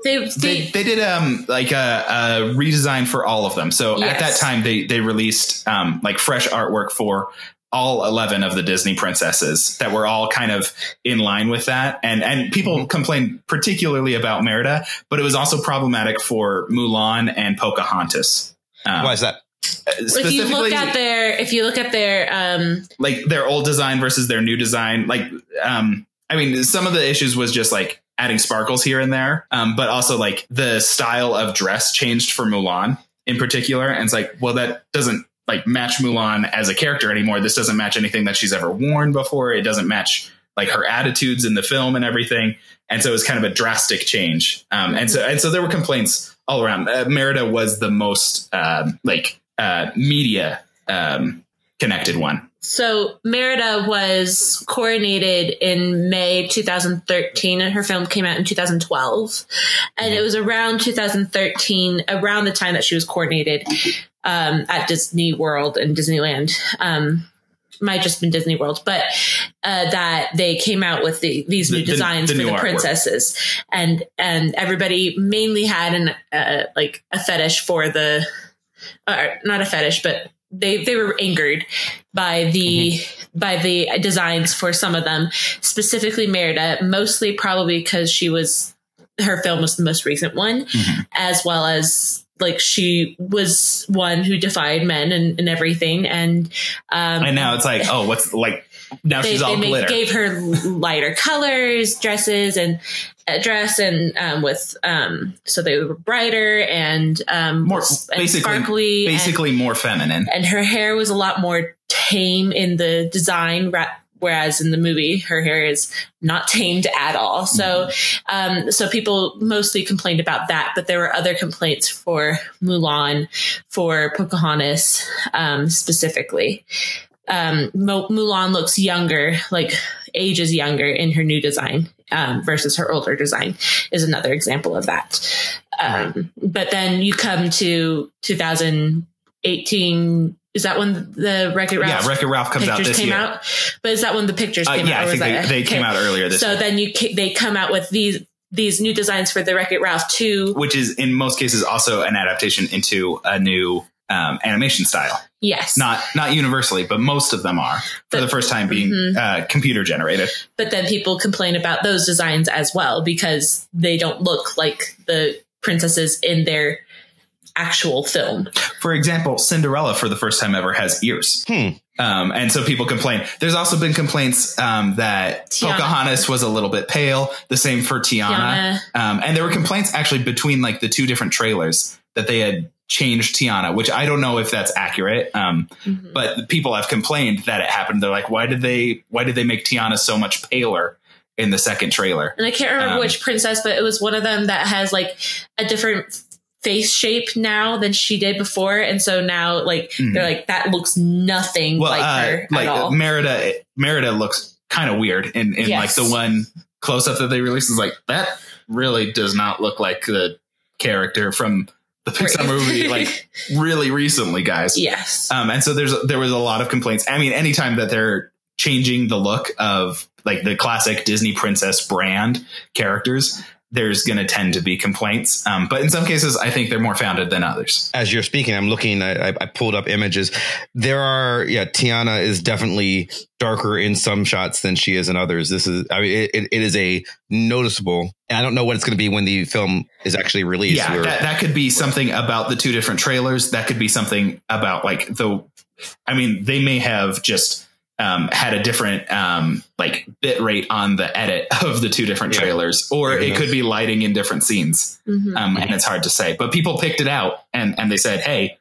They, they, they, they did um like a, a redesign for all of them. So at that time they they released um like fresh artwork for all 11 of the Disney princesses that were all kind of in line with that. And and people complained particularly about Merida, but it was also problematic for Mulan and Pocahontas. Um, why is that if you look at their, if you look at their, um, like their old design versus their new design. Like, um, I mean, some of the issues was just like adding sparkles here and there, um, but also like the style of dress changed for Mulan in particular. And it's like, well, that doesn't like match Mulan as a character anymore. This doesn't match anything that she's ever worn before. It doesn't match like her attitudes in the film and everything. And so it was kind of a drastic change. Um, and so, and so there were complaints all around. Uh, Merida was the most, um, like, uh, media, um, connected one. So Merida was coronated in May 2013, and her film came out in 2012. And it was around 2013, around the time that she was coordinated um, at Disney World and Disneyland. Um, might just been Disney World, but uh, that they came out with the, these new the- designs the for new the artwork. princesses, and and everybody mainly had an uh, like a fetish for the, uh, not a fetish, but they they were angered by the by the designs for some of them, specifically Merida, mostly probably because she was her film was the most recent one, Mhm. as well as like she was one who defied men and, and everything, and um, And now it's like, oh, what's like, now they, she's all they glitter. gave her lighter colors, dresses, and a dress, and um, with um, so they were brighter and um, more and basically, sparkly, and- basically more feminine. and her hair was a lot more tame in the design ra- whereas in the movie her hair is not tamed at all. So um, so people mostly complained about that but there were other complaints for mulan for pocahontas um, specifically. Um, Mo- mulan looks younger like ages younger in her new design um, versus her older design is another example of that. Um, but then you come to 2018 is that when the Wreck-It Ralph Yeah, Wreck-It Ralph comes out this came year. out? But is that when the pictures Uh, came yeah, out? I think they, they came out earlier this So year, then you they come out with these these new designs for the Wreck-It Ralph 2. which is in most cases also an adaptation into a new um, animation style. Yes. Not not universally, but most of them are for the first time being Mhm. uh, computer generated. but then people complain about those designs as well because they don't look like the princesses in their actual film. For example, Cinderella for the first time ever has ears. Hmm. Um, and so people complain. There's also been complaints um, that Tiana. Pocahontas was a little bit pale. The same for Tiana. Um, and there were complaints actually between like the two different trailers that they had changed Tiana, which I don't know if that's accurate. Um, Mhm. but people have complained that it happened. They're like, why did they why did they make Tiana so much paler in the second trailer? And I can't remember Um, which princess, but it was one of them that has like a different face shape now than she did before. And so now like Mhm. they're like, that looks nothing Well, like uh, her like at all. Merida, Merida looks kind of weird in, in Yes. like the one close up that they released is like that really does not look like the character from the Pixar movie like really recently, guys. yes. Um, and so there's there was a lot of complaints. I mean, anytime that they're changing the look of like the classic Disney princess brand characters, there's going to tend to be complaints. Um, but in some cases, I think they're more founded than others. As you're speaking, I'm looking. I, I- pulled up images. There are, yeah. Tiana is definitely darker in some shots than she is in others. This is, I mean, it, it, is a noticeable. And I don't know what it's going to be when the film is actually released. Yeah, that, that could be something about the two different trailers. That could be something about like the, I mean, they may have just um, had a different um, like bit rate on the edit of the two different Yeah. trailers, or Fair it could be lighting in different scenes, Mhm. um, and it's hard to say. But people picked it out, and and they said, hey,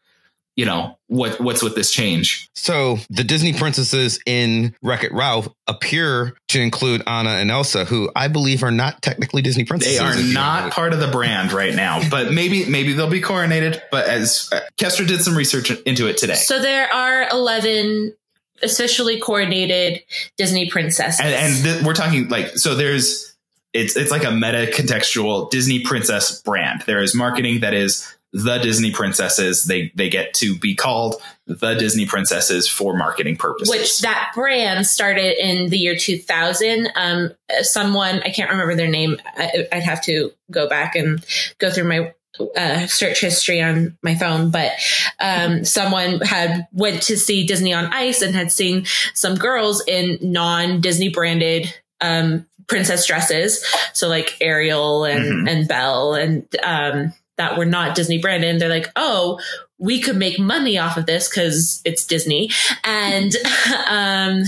you know what what's with this change? So the Disney princesses in Wreck It Ralph appear to include Anna and Elsa, who I believe are not technically Disney princesses. They are if you- not part of the brand right now, but maybe maybe they'll be coronated. But as uh, Kestra did some research into it today, So there are 11 officially coordinated Disney princesses. and and th- we're talking like so there's it's it's like a meta contextual Disney princess brand. There is marketing that is the Disney princesses. They they get to be called the Disney princesses for marketing purposes. which that brand started in the year 2000 um someone i can't remember their name I, i'd have to go back and go through my uh, search history on my phone but um someone had went to see disney on ice and had seen some girls in non-disney branded um princess dresses. So like ariel and Mhm. and belle and um that were not disney branded. And they're like oh we could make money off of this because it's Disney, and um,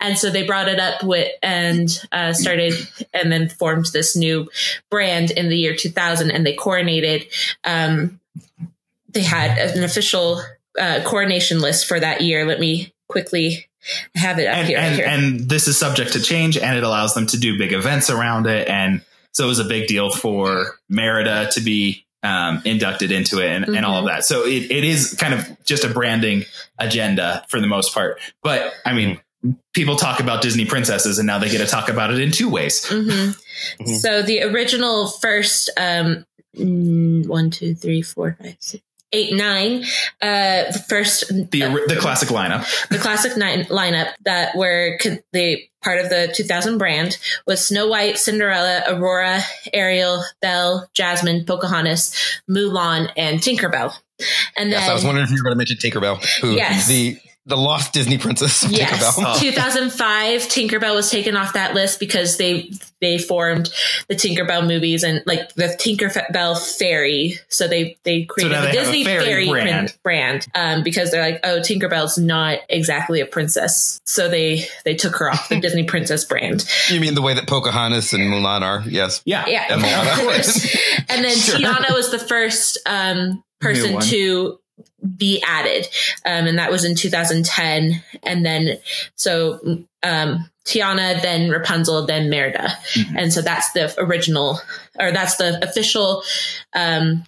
and so they brought it up with and uh, started and then formed this new brand in the year 2000, and they coronated. Um, they had an official uh, coronation list for that year. Let me quickly have it up and here. and, here. and this is subject to change, and it allows them to do big events around it, and so it was a big deal for Merida to be um, inducted into it and, and all of that. So it, it is kind of just a branding agenda for the most part. But I mean, people talk about Disney princesses, and now they get to talk about it in two ways. Mhm. Mhm. So the original first um, mm, one, two, three, four, five, six, eight, nine. Uh, the first The ori- the classic lineup. the classic nine lineup that were co- the part of the 2000 brand was Snow White, Cinderella, Aurora, Ariel, Belle, Jasmine, Pocahontas, Mulan, and Tinkerbell. And Yes, I was wondering if you were going to mention Tinkerbell, who Yes. the the lost Disney princess. Yes, Tinkerbell. Oh. 2005 Tinkerbell was taken off that list because they they formed the Tinkerbell movies and like the Tinkerbell fairy. So they they created now the they a Disney fairy fairy, brand. brand, brand um, because they're like, oh, Tinkerbell's not exactly a princess, so they they took her off the Disney princess brand. You mean the way that Pocahontas and Mulan are? Yes. Yeah, Yeah, definitely. of course. And then Sure. Tiana was the first um, person to be added, um, and that was in 2010. And then so um, Tiana, then Rapunzel, then Merida, Mhm. and so that's the original, or that's the official um,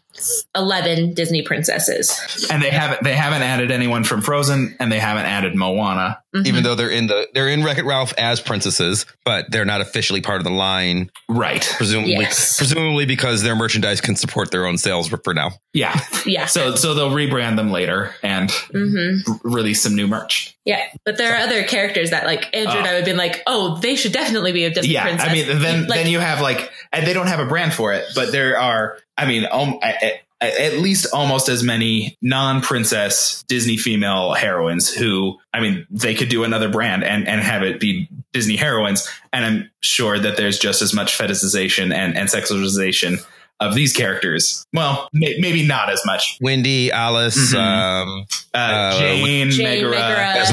11 Disney princesses. And they haven't they haven't added anyone from Frozen, and they haven't added Moana. Mhm. Even though they're in the they're in Wreck It Ralph as princesses, but they're not officially part of the line. Right. Presumably, Yes. presumably because their merchandise can support their own sales for, for now. Yeah. yeah. So so they'll rebrand them later and hmm r- release some new merch. Yeah, but there are other characters that, like Andrew and I, would have been like, "Oh, they should definitely be a Disney yeah, princess." I mean, then Like, then you have like, and they don't have a brand for it, but there are, I mean, um, at, at least almost as many non-princess Disney female heroines who, I mean, they could do another brand and and have it be Disney heroines, and I'm sure that there's just as much fetishization and and sexualization of these characters. Well, may, maybe not as much. Wendy, Alice, Mhm. um, Uh, Uh, Jane, Jane Megara, Megara,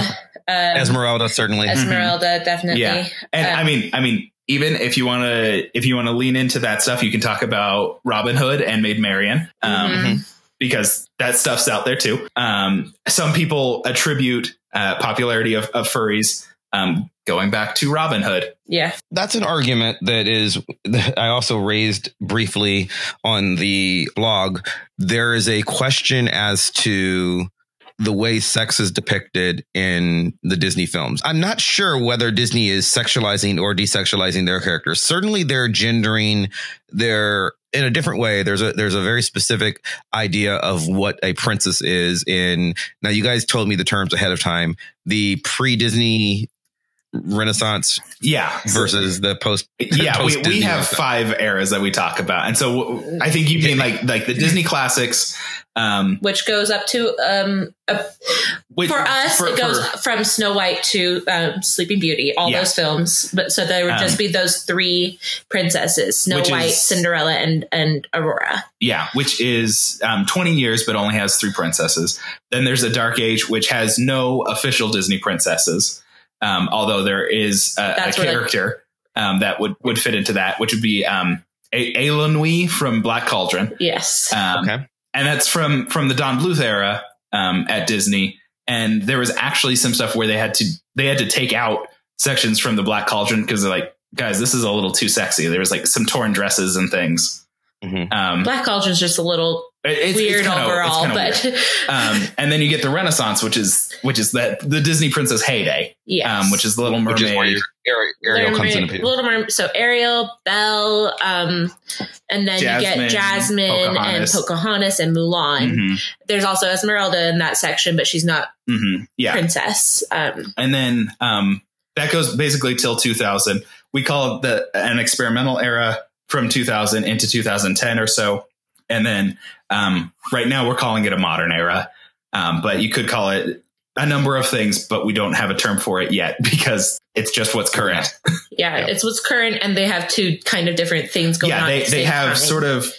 um, Esmeralda, certainly. Esmeralda, definitely. Yeah. and Uh, I mean, I mean, even if you want to, if you want to lean into that stuff, you can talk about Robin Hood and Maid Marian, um, Mhm. because that stuff's out there too. Um, some people attribute uh, popularity of, of furries um, going back to Robin Hood. yeah. That's an argument that is, that I also raised briefly on the blog. There is a question as to the way sex is depicted in the Disney films. I'm not sure whether Disney is sexualizing or desexualizing their characters. Certainly they're gendering their in a different way. There's a there's a very specific idea of what a princess is in now you guys told me the terms ahead of time. The pre-Disney Renaissance Yeah. versus the post. yeah, we, we have Renaissance. five eras that we talk about, and so I think you mean like like the Disney classics. Um, Which goes up to um a, which- for us for- it goes for- from Snow White to um, Sleeping Beauty, all Yeah. those films. But so there would Um, just be those three princesses: Snow White, is- Cinderella, and and Aurora. yeah, which is um, 20 years, but only has three princesses. Then there's a Dark Age, which has no official Disney princesses, um, although there is a, a That's where, like- character um, that would, would fit into that, which would be um, a- Ayla from Black Cauldron. Yes. Um, Okay. and that's from from the Don Bluth era um, at Disney. And there was actually some stuff where they had to they had to take out sections from the Black Cauldron because they're like, guys, this is a little too sexy. There was like some torn dresses and things. Mhm. Um, Black Cauldron's just a little it- it's- it's weird kinda- it's overall, kinda but um, and then you get the Renaissance, which is which is that the Disney princess heyday, yes. um, which is the Little Which is where Mermaid. Ariel Little comes Mermaid- into picture. Little Mermaid, so Ariel, Belle, um, and then you get Jasmine Pocahontas. and Pocahontas and Mulan. Mhm, There's also Esmeralda in that section, but she's not mhm, yeah, princess. Um, and then um, that goes basically till 2000. We call it the an experimental era from 2000 into 2010 or so, and then um, right now we're calling it a modern era. Um, but you could call it a number of things, but we don't have a term for it yet because it's just what's current. yeah, Yeah. it's what's current, and they have two kind of different things going yeah, on. they the they have time. sort of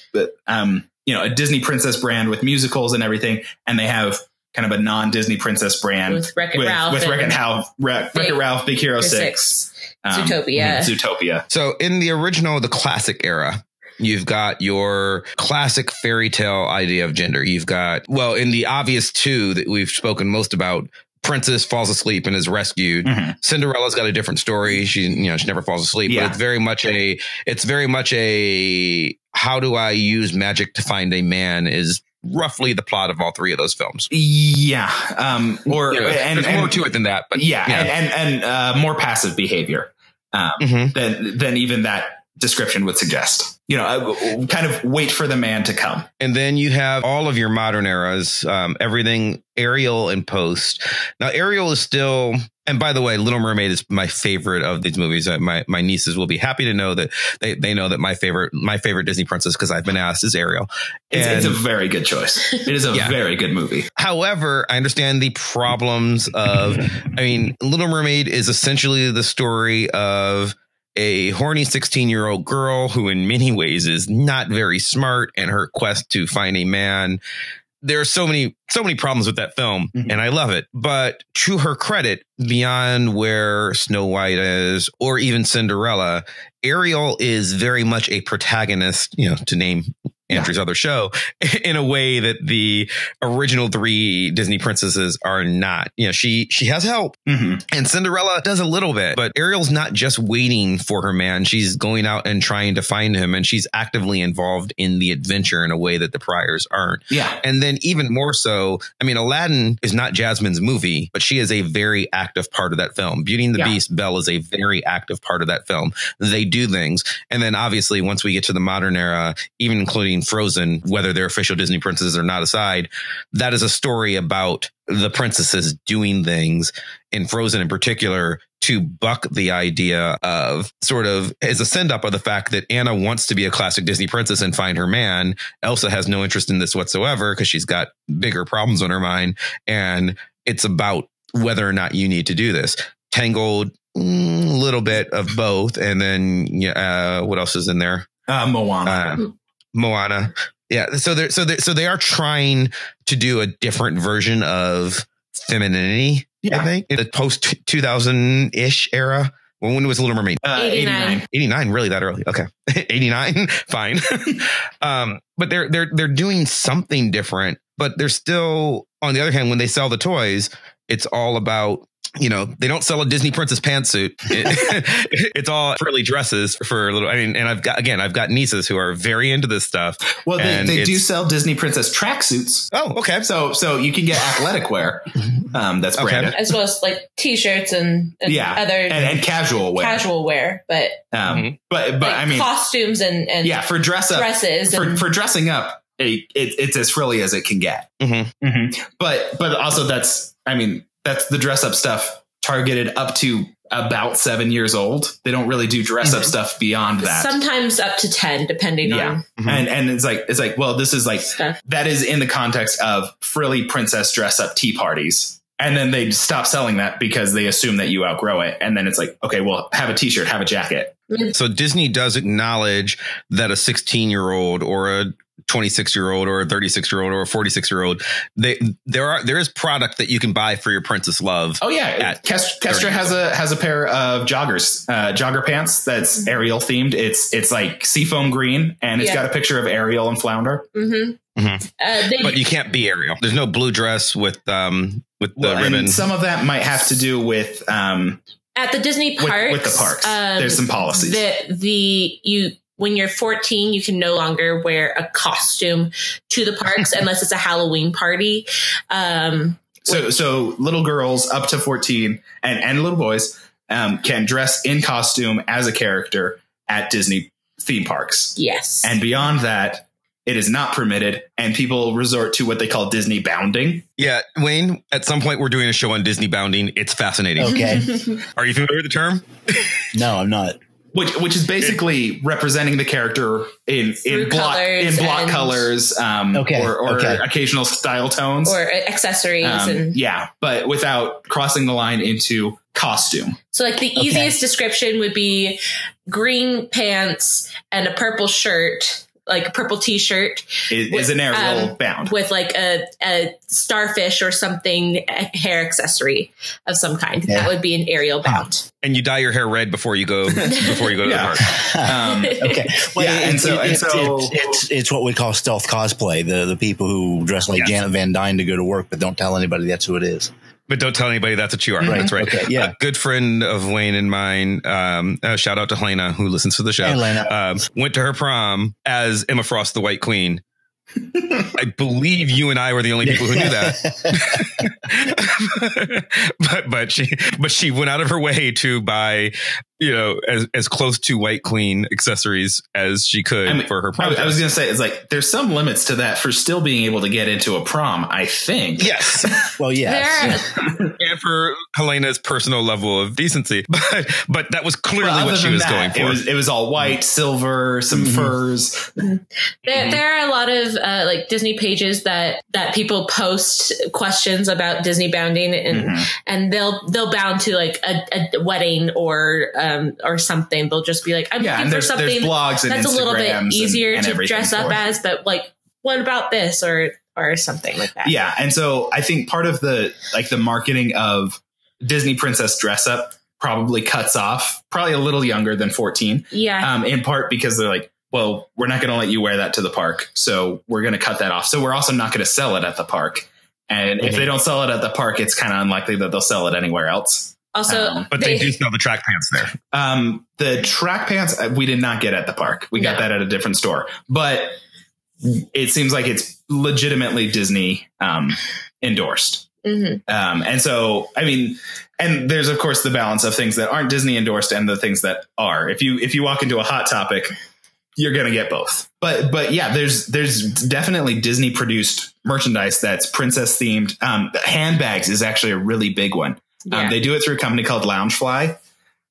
um, you know a Disney princess brand with musicals and everything, and they have kind of a non Disney princess brand with Wreck-It Ralph, with and Wreck-It Ralph, Wreck- Wreck-It Big- Ralph, Big Hero Hero Six, Six. um, Zootopia. mhm, Zootopia. So in the original, the classic era, you've got your classic fairy tale idea of gender. You've got, well, in the obvious two that we've spoken most about, Princess falls asleep and is rescued. Mhm. Cinderella's got a different story. She, you know, she never falls asleep, Yeah. but it's very much a, it's very much a, how do I use magic to find a man is roughly the plot of all three of those films. Yeah, um, or You know, and, there's and- more to it than that, but yeah, and and, and uh, more passive behavior um, Mhm. than than even that description would suggest. You know, uh, kind of wait for the man to come. And then you have all of your modern eras, um, everything Ariel and post. Now Ariel is still, and by the way, Little Mermaid is my favorite of these movies. Uh, my my nieces will be happy to know that they, they know that my favorite my favorite Disney princess because I've been asked is Ariel. It's, it's a very good choice. It is a Yeah. very good movie. However, I understand the problems of, I mean, Little Mermaid is essentially the story of a horny 16 year old girl who, in many ways, is not very smart and her quest to find a man. There are so many, so many problems with that film, Mhm. and I love it. But to her credit, beyond where Snow White is, or even Cinderella, Ariel is very much a protagonist, you know, to name Andrew's other show, in a way that the original three Disney princesses are not. You know, she she has help, hmm and Cinderella does a little bit, but Ariel's not just waiting for her man. She's going out and trying to find him, and she's actively involved in the adventure in a way that the priors aren't. Yeah, And then even more so, I mean, Aladdin is not Jasmine's movie, but she is a very active part of that film. Beauty and the Yeah. Beast, Belle is a very active part of that film. They do things. And then obviously once we get to the modern era, even including Frozen, whether they're official Disney princesses or not aside, that is a story about the princesses doing things in Frozen in particular to buck the idea of sort of as a send up of the fact that Anna wants to be a classic Disney princess and find her man. Elsa has no interest in this whatsoever because she's got bigger problems on her mind. And it's about whether or not you need to do this. Tangled, a little bit of both. And then, yeah, uh, what else is in there? uh, Moana. Uh, Moana. Yeah. So they're so they so they are trying to do a different version of femininity. Yeah. I think in the post two thousand ish era. When when was Little Mermaid? Uh, 89. 89 really that early okay 89 fine um but they're they're they're doing something different but they're still on the other hand when they sell the toys it's all about you know they don't sell a disney princess pantsuit it, it's all frilly dresses for a little i mean and i've got again i've got nieces who are very into this stuff Well, they, they do sell Disney Princess tracksuits. oh okay So so you can get athletic wear. Um, that's Okay. branded. as well as like t-shirts and, and Yeah, other and, and casual wear. casual wear, but Um, Mhm. but but like I mean, costumes and, and yeah, for dress up, dresses for and for dressing up, it, it, it's as frilly as it can get. Mhm. But but also that's I mean that's the dress up stuff targeted up to about seven years old. They don't really do dress up Mhm. stuff beyond that. sometimes up to 10 depending Yeah. on Mhm. and and it's like it's like well this is like stuff. that is in the context of frilly princess dress up tea parties. And then they stop selling that because they assume that you outgrow it. And then it's like, okay, well, have a t-shirt, have a jacket. so disney does acknowledge that a 16 year old or a 26 year old or a 36 year old or a 46 year old they there are there is product that you can buy for your princess love Oh yeah, At Kest- Kestra has a has a pair of joggers, uh, jogger pants that's Ariel themed. It's it's like seafoam green, and it's Yeah. got a picture of Ariel and Flounder. hmm Mhm. Uh, they, but you can't be Ariel. There's no blue dress with um with the Well, ribbon. and some of that might have to do with um at the Disney with, parks, with the parks. um, There's some policies. that the you when you're 14 you can no longer wear a costume to the parks unless it's a halloween party um so so little girls up to 14 and and little boys um, can dress in costume as a character at Disney theme parks, yes and beyond that. It is not permitted, and people resort to what they call Disney bounding. yeah, Wayne. At some point, we're doing a show on Disney bounding. It's fascinating. Okay. Are you familiar with the term? No, I'm not. Which which is basically representing the character in in block colors in block colors um Okay, or, or okay. occasional style tones. Or accessories Um, and yeah but without crossing the line into costume. So like the easiest description would be green pants and a purple shirt like a purple t-shirt is, is an Ariel um, bound with like a, a starfish or something a hair accessory of some kind Yeah. that would be an Ariel bound And you dye your hair red before you go before you go to Yeah. the park. um Okay. Yeah, and it's, so- and it's, so- it's, it's it's what we call stealth cosplay. The the people who dress like Yes. Janet Van Dyne to go to work, but don't tell anybody that's who it is. But don't tell anybody that's what you are. That's right. Okay, yeah. A good friend of Wayne and mine, um, uh, shout out to Helena, who listens to the show, Hey, Helena. Um, went to her prom as Emma Frost, the White Queen. I believe you and I were the only people who knew that. but but she but she went out of her way to buy you know as as close to White Queen accessories as she could I mean, for her I, prom. I was gonna say it's like there's some limits to that for still being able to get into a prom i think yes, well, yes. There- and for Helena's personal level of decency, but but that was clearly Well, what she was that, going for. It was it was all white, silver, some Mhm. furs. There, Mhm. there are a lot of uh, like Disney pages that that people post questions about Disney bounding, and Mhm. and they'll they'll bound to like a, a wedding or um or something. They'll just be like, I'm Yeah, looking for there's, there's something blogs and that's a little bit Instagrams and- easier and to dress up for as, but like, what about this or or something like that? Yeah, and so I think part of the like the marketing of Disney princess dress up probably cuts off probably a little younger than 14. yeah. Um, in part because they're like, well, we're not going to let you wear that to the park, so we're going to cut that off. So we're also not going to sell it at the park. And if Mhm. they don't sell it at the park, it's kind of unlikely that they'll sell it anywhere else. Also, um, but they, do sell the track pants there. Um, the track pants uh, we did not get at the park. We got No. that at a different store, but it seems like it's legitimately Disney um, endorsed. mhm. Um, and so, I mean, and there's of course the balance of things that aren't Disney endorsed and the things that are. If you if you walk into a hot topic, you're gonna get both. But but yeah, there's there's definitely Disney produced merchandise that's princess themed. Um, handbags is actually a really big one. Um, they do it through a company called Loungefly.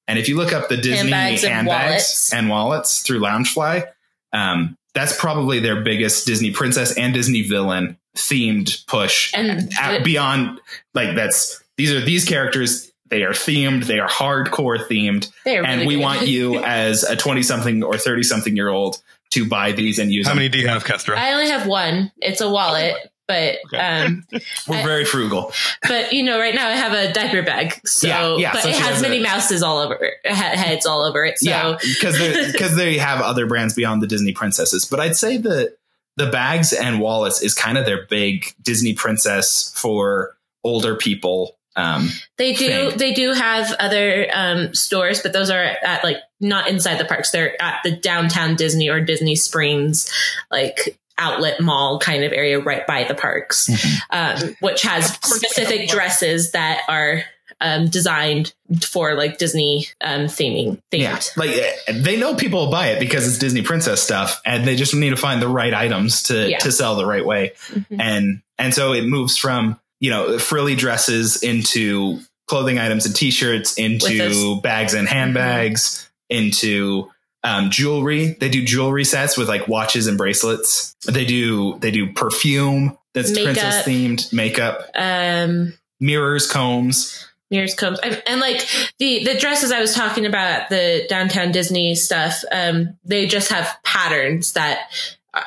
And if you look up the Disney Handbags handbags, and wallets. and wallets through Loungefly, um, that's probably their biggest Disney princess and Disney villain themed push. And At- the- beyond like that's these are these characters. They are themed. They are hardcore themed, They're and really we good. want you as a twenty something or thirty something year old to buy these and use How them. many do you have, Kestra? I only have one. It's a wallet, but um, We're I- very frugal. but you know, right now I have a diaper bag, so Yeah, yeah, but so it has has Minnie Mouses all over, it, heads all over it. So yeah, because because they have other brands beyond the Disney princesses. But I'd say that the bags and wallets is kind of their big Disney princess for older people. Um, They do. thing. They do have other um, stores, but those are at like not inside the parks. They're at the downtown Disney or Disney Springs, like outlet mall kind of area right by the parks, um, which has specific dresses that are um, designed for like Disney um, theming. Themed. yeah, like eh, they know people will buy it because it's Disney princess stuff, and they just need to find the right items to Yeah. to sell the right way. Mhm. and and so it moves from you know frilly dresses into clothing items and t-shirts into With those- Mm-hmm. bags and handbags into um, jewelry. They do jewelry sets with like watches and bracelets. They do they do perfume that's Makeup. princess themed makeup. Um, mirrors combs. Mirrors combs. And, and like the the dresses i was talking about the downtown disney stuff um they just have patterns that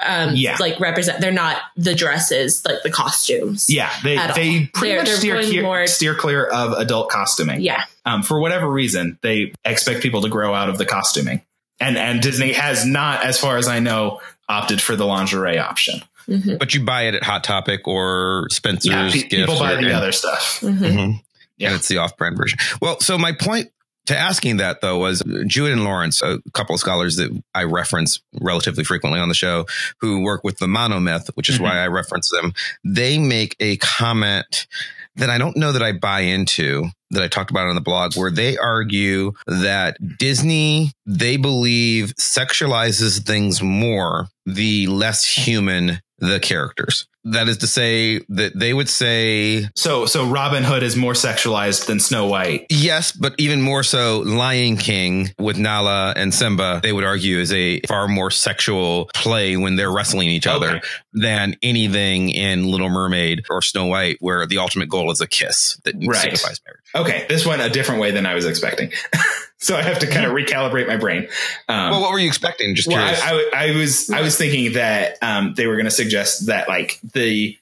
um Yeah. like represent they're not the dresses like the costumes yeah they they pretty They're- much they're steer, clear, more- steer clear of adult costuming. Yeah. Um, for whatever reason, they expect people to grow out of the costuming. And and Disney has not, as far as I know, opted for the lingerie option. Mhm. but you buy it at Hot Topic or Spencer's. Yeah, pe- people buy or- the other stuff. Mhm. Mhm. Yeah. And it's the off-brand version. Well, so my point to asking that though was Jewett and Lawrence, a couple of scholars that I reference relatively frequently on the show, who work with the monomyth, which is Mhm. why I reference them. They make a comment that I don't know that I buy into that I talked about on the blog where they argue that Disney, they believe sexualizes things more the less human the characters. That is to say that they would say So so Robin Hood is more sexualized than Snow White. Yes, but even more so, Lion King with Nala and Simba, they would argue is a far more sexual play when they're wrestling each other than anything in Little Mermaid or Snow White, where the ultimate goal is a kiss that Right. signifies marriage. Okay, this went a different way than I was expecting. so I have to kind of recalibrate my brain. Um, Well, what were you expecting? Just Well, curious. I, I, I was I was thinking that um, they were going to suggest that like the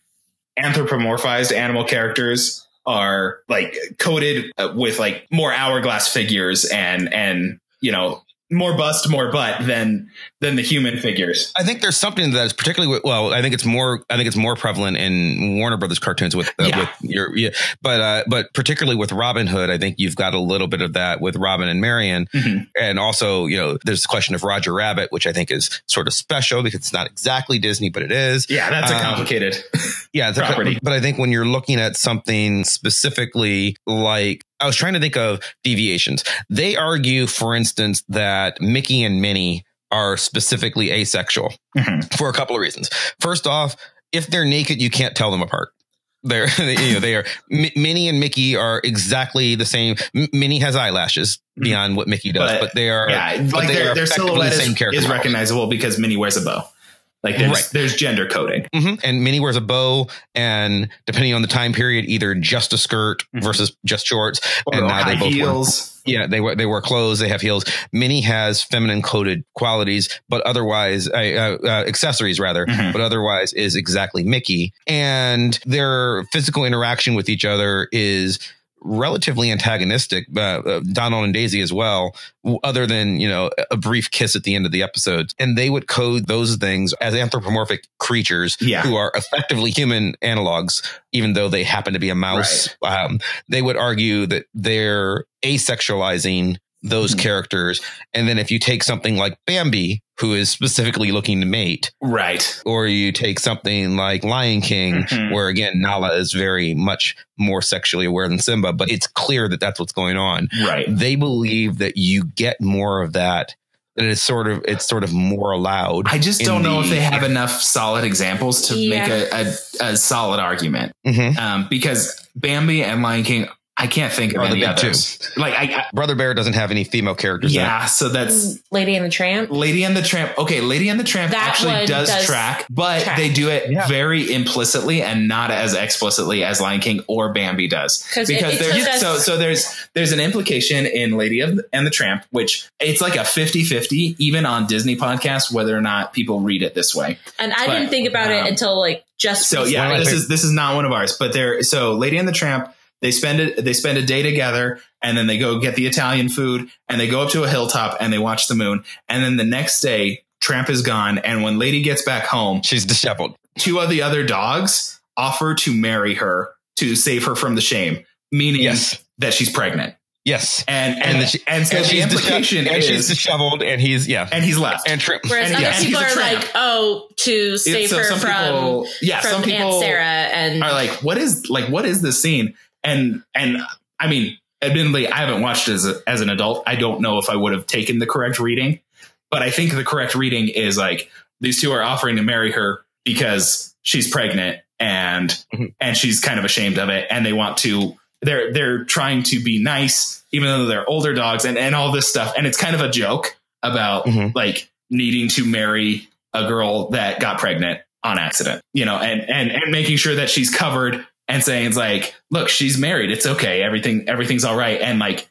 anthropomorphized animal characters are like coated uh, with like more hourglass figures and and you know more bust more butt than than the human figures. I think there's something that is particularly well. I think it's more. I think it's more prevalent in Warner Brothers cartoons with uh, Yeah. with your. Yeah, but uh, but particularly with Robin Hood, I think you've got a little bit of that with Robin and Marian, Mhm. and also you know there's the question of Roger Rabbit, which I think is sort of special because it's not exactly Disney, but it is. Yeah, that's a Um, complicated. Yeah, it's a- property. but I think when you're looking at something specifically like I was trying to think of deviations. They argue, for instance, that Mickey and Minnie are specifically asexual Mhm. for a couple of reasons. First off, if they're naked, you can't tell them apart. They're, you know, they are, Mi- Minnie and Mickey are exactly the same. M- Minnie has eyelashes beyond what Mickey does, But, but, they are, yeah, but like they their, are their effectively silhouette the is, character is recognizable because Minnie wears a bow. Like there's Right. there's gender coding. hmm And Minnie wears a bow, and depending on the time period, either just a skirt Mhm. versus just shorts. Or and now high they both wear heels. Yeah, they wear they wear clothes. They have heels. Minnie has feminine coded qualities, but otherwise, uh, uh, uh, accessories rather. Mhm. But otherwise, is exactly Mickey. And their physical interaction with each other is relatively antagonistic. Uh, uh, Donald and Daisy as well, other than you know a brief kiss at the end of the episode. And they would code those things as anthropomorphic creatures Yeah. who are effectively human analogs, even though they happen to be a mouse. Um, they would argue that they're asexualizing those Mhm. characters. And then if you take something like Bambi, who is specifically looking to mate, Right. or you take something like Lion King, Mhm. where again, Nala is very much more sexually aware than Simba, but it's clear that that's what's going on. Right. They believe that you get more of that. That it's sort of it's sort of more allowed. I just don't know the- if they have enough solid examples to Yeah. make a, a, a solid argument. Mhm. Um, because Bambi and Lion King, I can't think of Or the any big others. Like I, I Brother Bear doesn't have any female characters. in yeah, so that's Lady and the Tramp. Lady and the Tramp. Okay, Lady and the Tramp That actually does, does track, but track. they do it Yeah. very implicitly and not as explicitly as Lion King or Bambi does. 'Cause Because it there's us- so so there's there's an implication in Lady of, and the Tramp, which it's like a 50-50, even on Disney podcasts, whether or not people read it this way. And I But, didn't think about it um, until like just So recently. yeah, One of my this fav- is this is not one of ours, but they're so Lady and the Tramp. They spend it. They spend a day together, and then they go get the Italian food, and they go up to a hilltop and they watch the moon. And then the next day, Tramp is gone, and when Lady gets back home, She's disheveled. two of the other dogs offer to marry her to save her from the shame, meaning Yes. that she's pregnant. Yes. And and And, and, the, she- so and the she's implication dishe- and she's is, disheveled, and he's yeah, and he's left. and Tramp. Whereas and- other yeah, people are like, oh, to save so her some from people, yeah, from some people Aunt Sarah and are like, what is like what is this scene? And and I mean, admittedly, I haven't watched as a, as an adult. I don't know if I would have taken the correct reading, but I think the correct reading is like these two are offering to marry her because she's pregnant and Mhm. and she's kind of ashamed of it, and they want to. They're they're trying to be nice, even though they're older dogs, and and all this stuff, and it's kind of a joke about Mhm. like needing to marry a girl that got pregnant on accident, you know, and and and making sure that she's covered and saying it's like, look, she's married, it's okay, everything everything's all right, and like,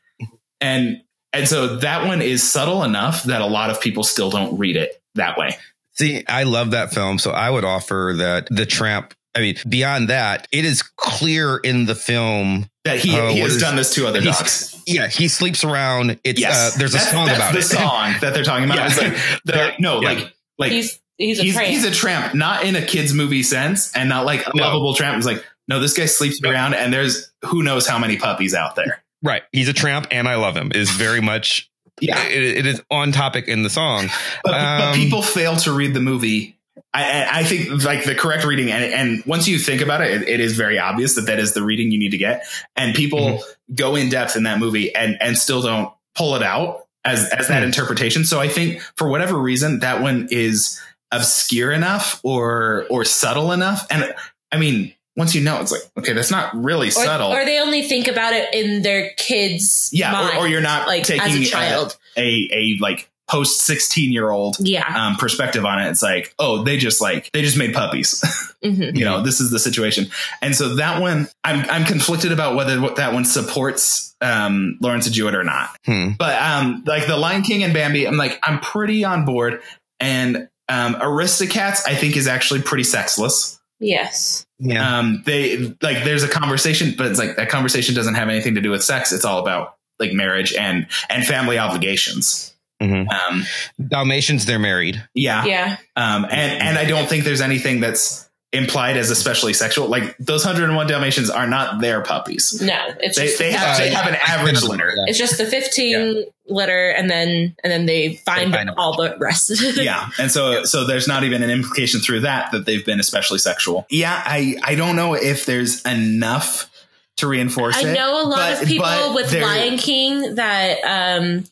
and and so that one is subtle enough that a lot of people still don't read it that way. See, I love that film, so I would offer that the Tramp. I mean, beyond that, it is clear in the film. That he Oh, he has is- done this to other dogs. Yeah, he sleeps around. It's Yes, uh, there's a song that's about the it. song that they're talking about. Yeah. It's like the, no, Yeah. like like he's he's a he's, tramp. he's a tramp, not in a kids movie sense, and not like a No. lovable tramp. It's like no, this guy sleeps around, and there's who knows how many puppies out there. Right, he's a tramp, and I love him. Is very much. Yeah. it, it is on topic in the song. But, but Um, people fail to read the movie. I, I think like the correct reading, and, and once you think about it, it, it is very obvious that that is the reading you need to get. And people Mm-hmm. go in depth in that movie and and still don't pull it out as as that Hmm. interpretation. So I think for whatever reason, that one is obscure enough or or subtle enough. And I mean, once you know, it's like okay, that's not really or, subtle. or they only think about it in their kids' yeah, mind, or, or you're not like taking as a a- child. a a like post sixteen year old yeah, um, perspective on it. It's like, oh, they just like they just made puppies. Mhm. you know, this is the situation. And so that one, I'm I'm conflicted about whether what- that one supports um, Lawrence of Jewett or not. Hmm. But um, like the Lion King and Bambi, I'm like I'm pretty on board. And um, Aristocats, I think, is actually pretty sexless. yes, Yeah, Um, they like there's a conversation, but it's like that conversation doesn't have anything to do with sex. It's all about like marriage and and family obligations. Mhm. Um, Dalmatians, they're married. yeah, yeah, Um, and and I don't think there's anything that's implied as especially sexual. Like those 101 Dalmatians are not their puppies. no, it's They just they the have, they 15. have an average litter. it's just the fifteen litter, and then and then they find, They find all the rest. Yeah, and so so there's not even an implication through that that they've been especially sexual. Yeah, I I don't know if there's enough to reinforce it. I it. know a lot but- of people with Lion King that um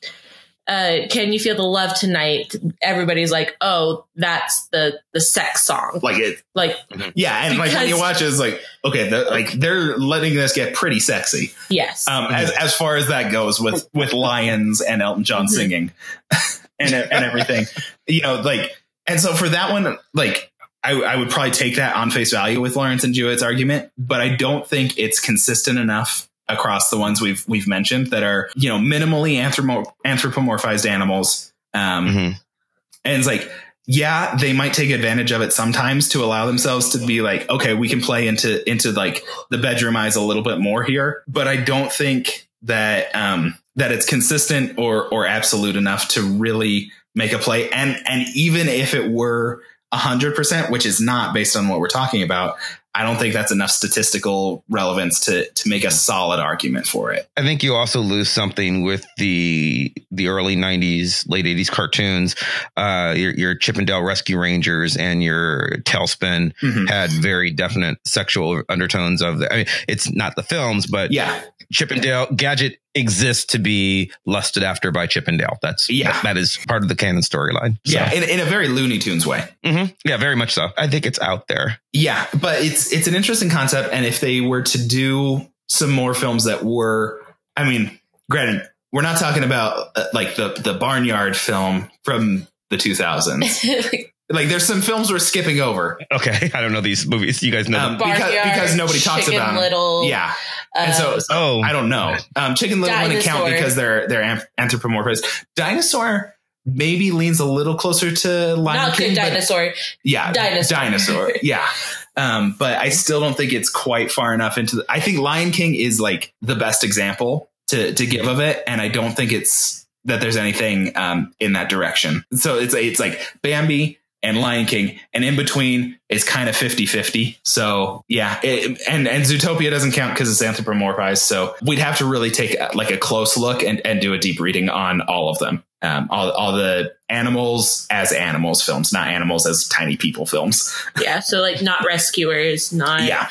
uh can you feel the love tonight everybody's like oh that's the the sex song like it. like Yeah, and like when you watch it, it's like okay, they're, like they're letting this get pretty sexy. yes Um, as as far as that goes with with lions and Elton John Mm-hmm. singing and and everything, you know, like and so for that one, like I, I would probably take that on face value with Lawrence and Jewett's argument, but I don't think it's consistent enough across the ones we've we've mentioned that are you know minimally anthropomorphized animals. Um, Mhm. and it's like yeah they might take advantage of it sometimes to allow themselves to be like okay we can play into into like the bedroom eyes a little bit more here but i don't think that um that it's consistent or or absolute enough to really make a play and and even if it were 100% which is not based on what we're talking about i don't think that's enough statistical relevance to to make a solid argument for it I think you also lose something with the the early '90s, late '80s cartoons. Uh, your your Chip 'n Dale Rescue Rangers and your TaleSpin Mhm. had very definite sexual undertones of the. I mean, it's not the films, but yeah Chip 'n Dale Gadget exists to be lusted after by Chip 'n Dale. That's Yeah. that, that is part of the canon storyline. So, yeah in, in a very looney tunes way mhm. yeah, very much so. I think it's out there. Yeah, but it's it's an interesting concept, and if they were to do some more films that were. I mean, granted, we're not talking about uh, like the the Barnyard film from the 2000s. like, there's some films we're skipping over Okay, I don't know these movies. You guys know. um, them. because Barnyard, because nobody talks about. Chicken about 'em. Little, Yeah, and so, uh, so Oh. I don't know. Um, Chicken Little wouldn't count because they're they're anthropomorphized. Dinosaur maybe leans a little closer to Lion not King, good but- dinosaur. yeah, Dinosaur. dinosaur, yeah. Um, but I still don't think it's quite far enough into. The, I think Lion King is like the best example to to give of it, and I don't think it's that there's anything um, in that direction. So it's it's like Bambi and Lion King, and in between is kind of 50-50. So yeah, it, and and Zootopia doesn't count because it's anthropomorphized. So we'd have to really take like a close look and and do a deep reading on all of them. Um, all, all the animals as animals films, not animals as tiny people films. Yeah, so like not rescuers, not Yeah.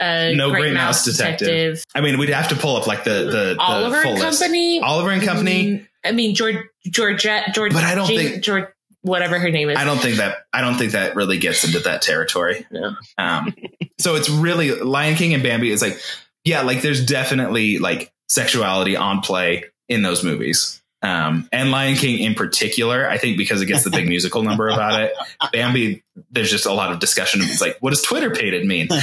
uh, No Great Mouse Detective. I mean, we'd have to pull up like the the, the Oliver full and list. Company. Oliver and Company. I mean George Georgette George, But I don't think- George whatever her name is. I don't think that I don't think that really gets into that territory. No. Um, so it's really Lion King and Bambi is like, yeah, like there's definitely like sexuality on play in those movies. Um, and Lion King in particular, I think because it gets the big musical number about it. Bambi, there's just a lot of discussion. It's like, what does twitterpated mean?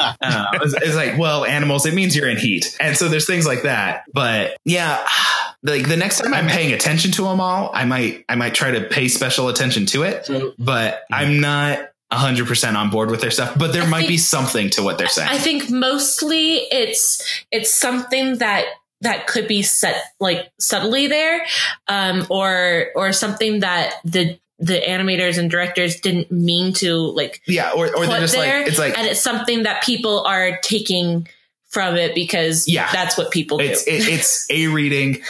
Uh, it's, it's like, well, animals, it means you're in heat. And so there's things like that. But yeah, like the next time I'm paying attention to them all, I might, I might try to pay special attention to it, So but I'm not hundred percent on board with their stuff, but there I might be something to what they're saying. I think mostly it's it's something that that could be set like subtly there, um, or or something that the the animators and directors didn't mean to like yeah. Or, or they're just there, like, it's like, and it's something that people are taking from it because Yeah. that's what people do. it's, it, it's a reading.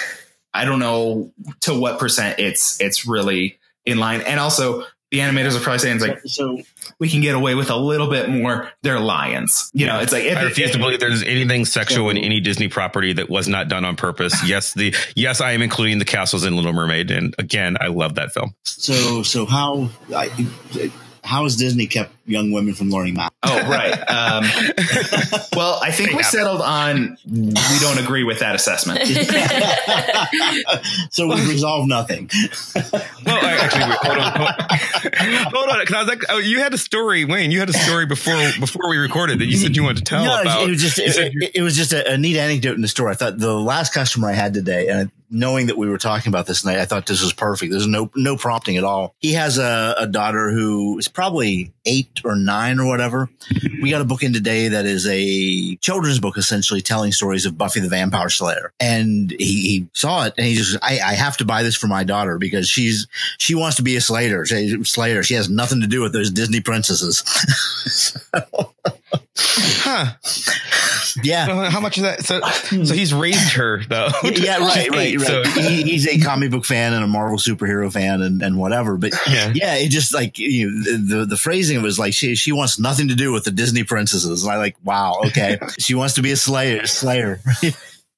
I don't know to what percent it's, it's really in line. And also the animators are probably saying it's like, so we can get away with a little bit more. They're lions. You know, it's like, if I it- refuse to believe there's anything sexual in any Disney property that was not done on purpose. Yes, the yes, I am including the castles in Little Mermaid, and again, I love that film. so so how I, how has Disney kept young women from learning math? Oh, right. Um, well, I think we have. settled on we don't agree with that assessment. so we resolve nothing. Well, I, actually, wait, hold on, hold, hold on, because I was like, oh, you had a story, Wayne. You had a story before before we recorded that you said you wanted to tell no, about. it was just it, it- it was just a, a neat anecdote in the store. I thought the last customer I had today, and knowing that we were talking about this night, I thought this was perfect. There's no no prompting at all. He has a, a daughter who is probably eight or nine or whatever. We got a book in today that is a children's book, essentially telling stories of Buffy the Vampire Slayer. And he, he saw it and he just, I, I have to buy this for my daughter because she's she wants to be a Slayer. She, Slayer. She has nothing to do with those Disney princesses. huh? yeah. So how much is that? So, hmm. so he's raised her though. yeah, right, right, right. So- he, he's a comic book fan and a Marvel superhero fan and, and whatever. But Yeah. yeah, it just like you know, the, the the phrasing was like she she wants nothing to do with the Disney princesses. And I like, wow, okay, she wants to be a Slayer. Slayer.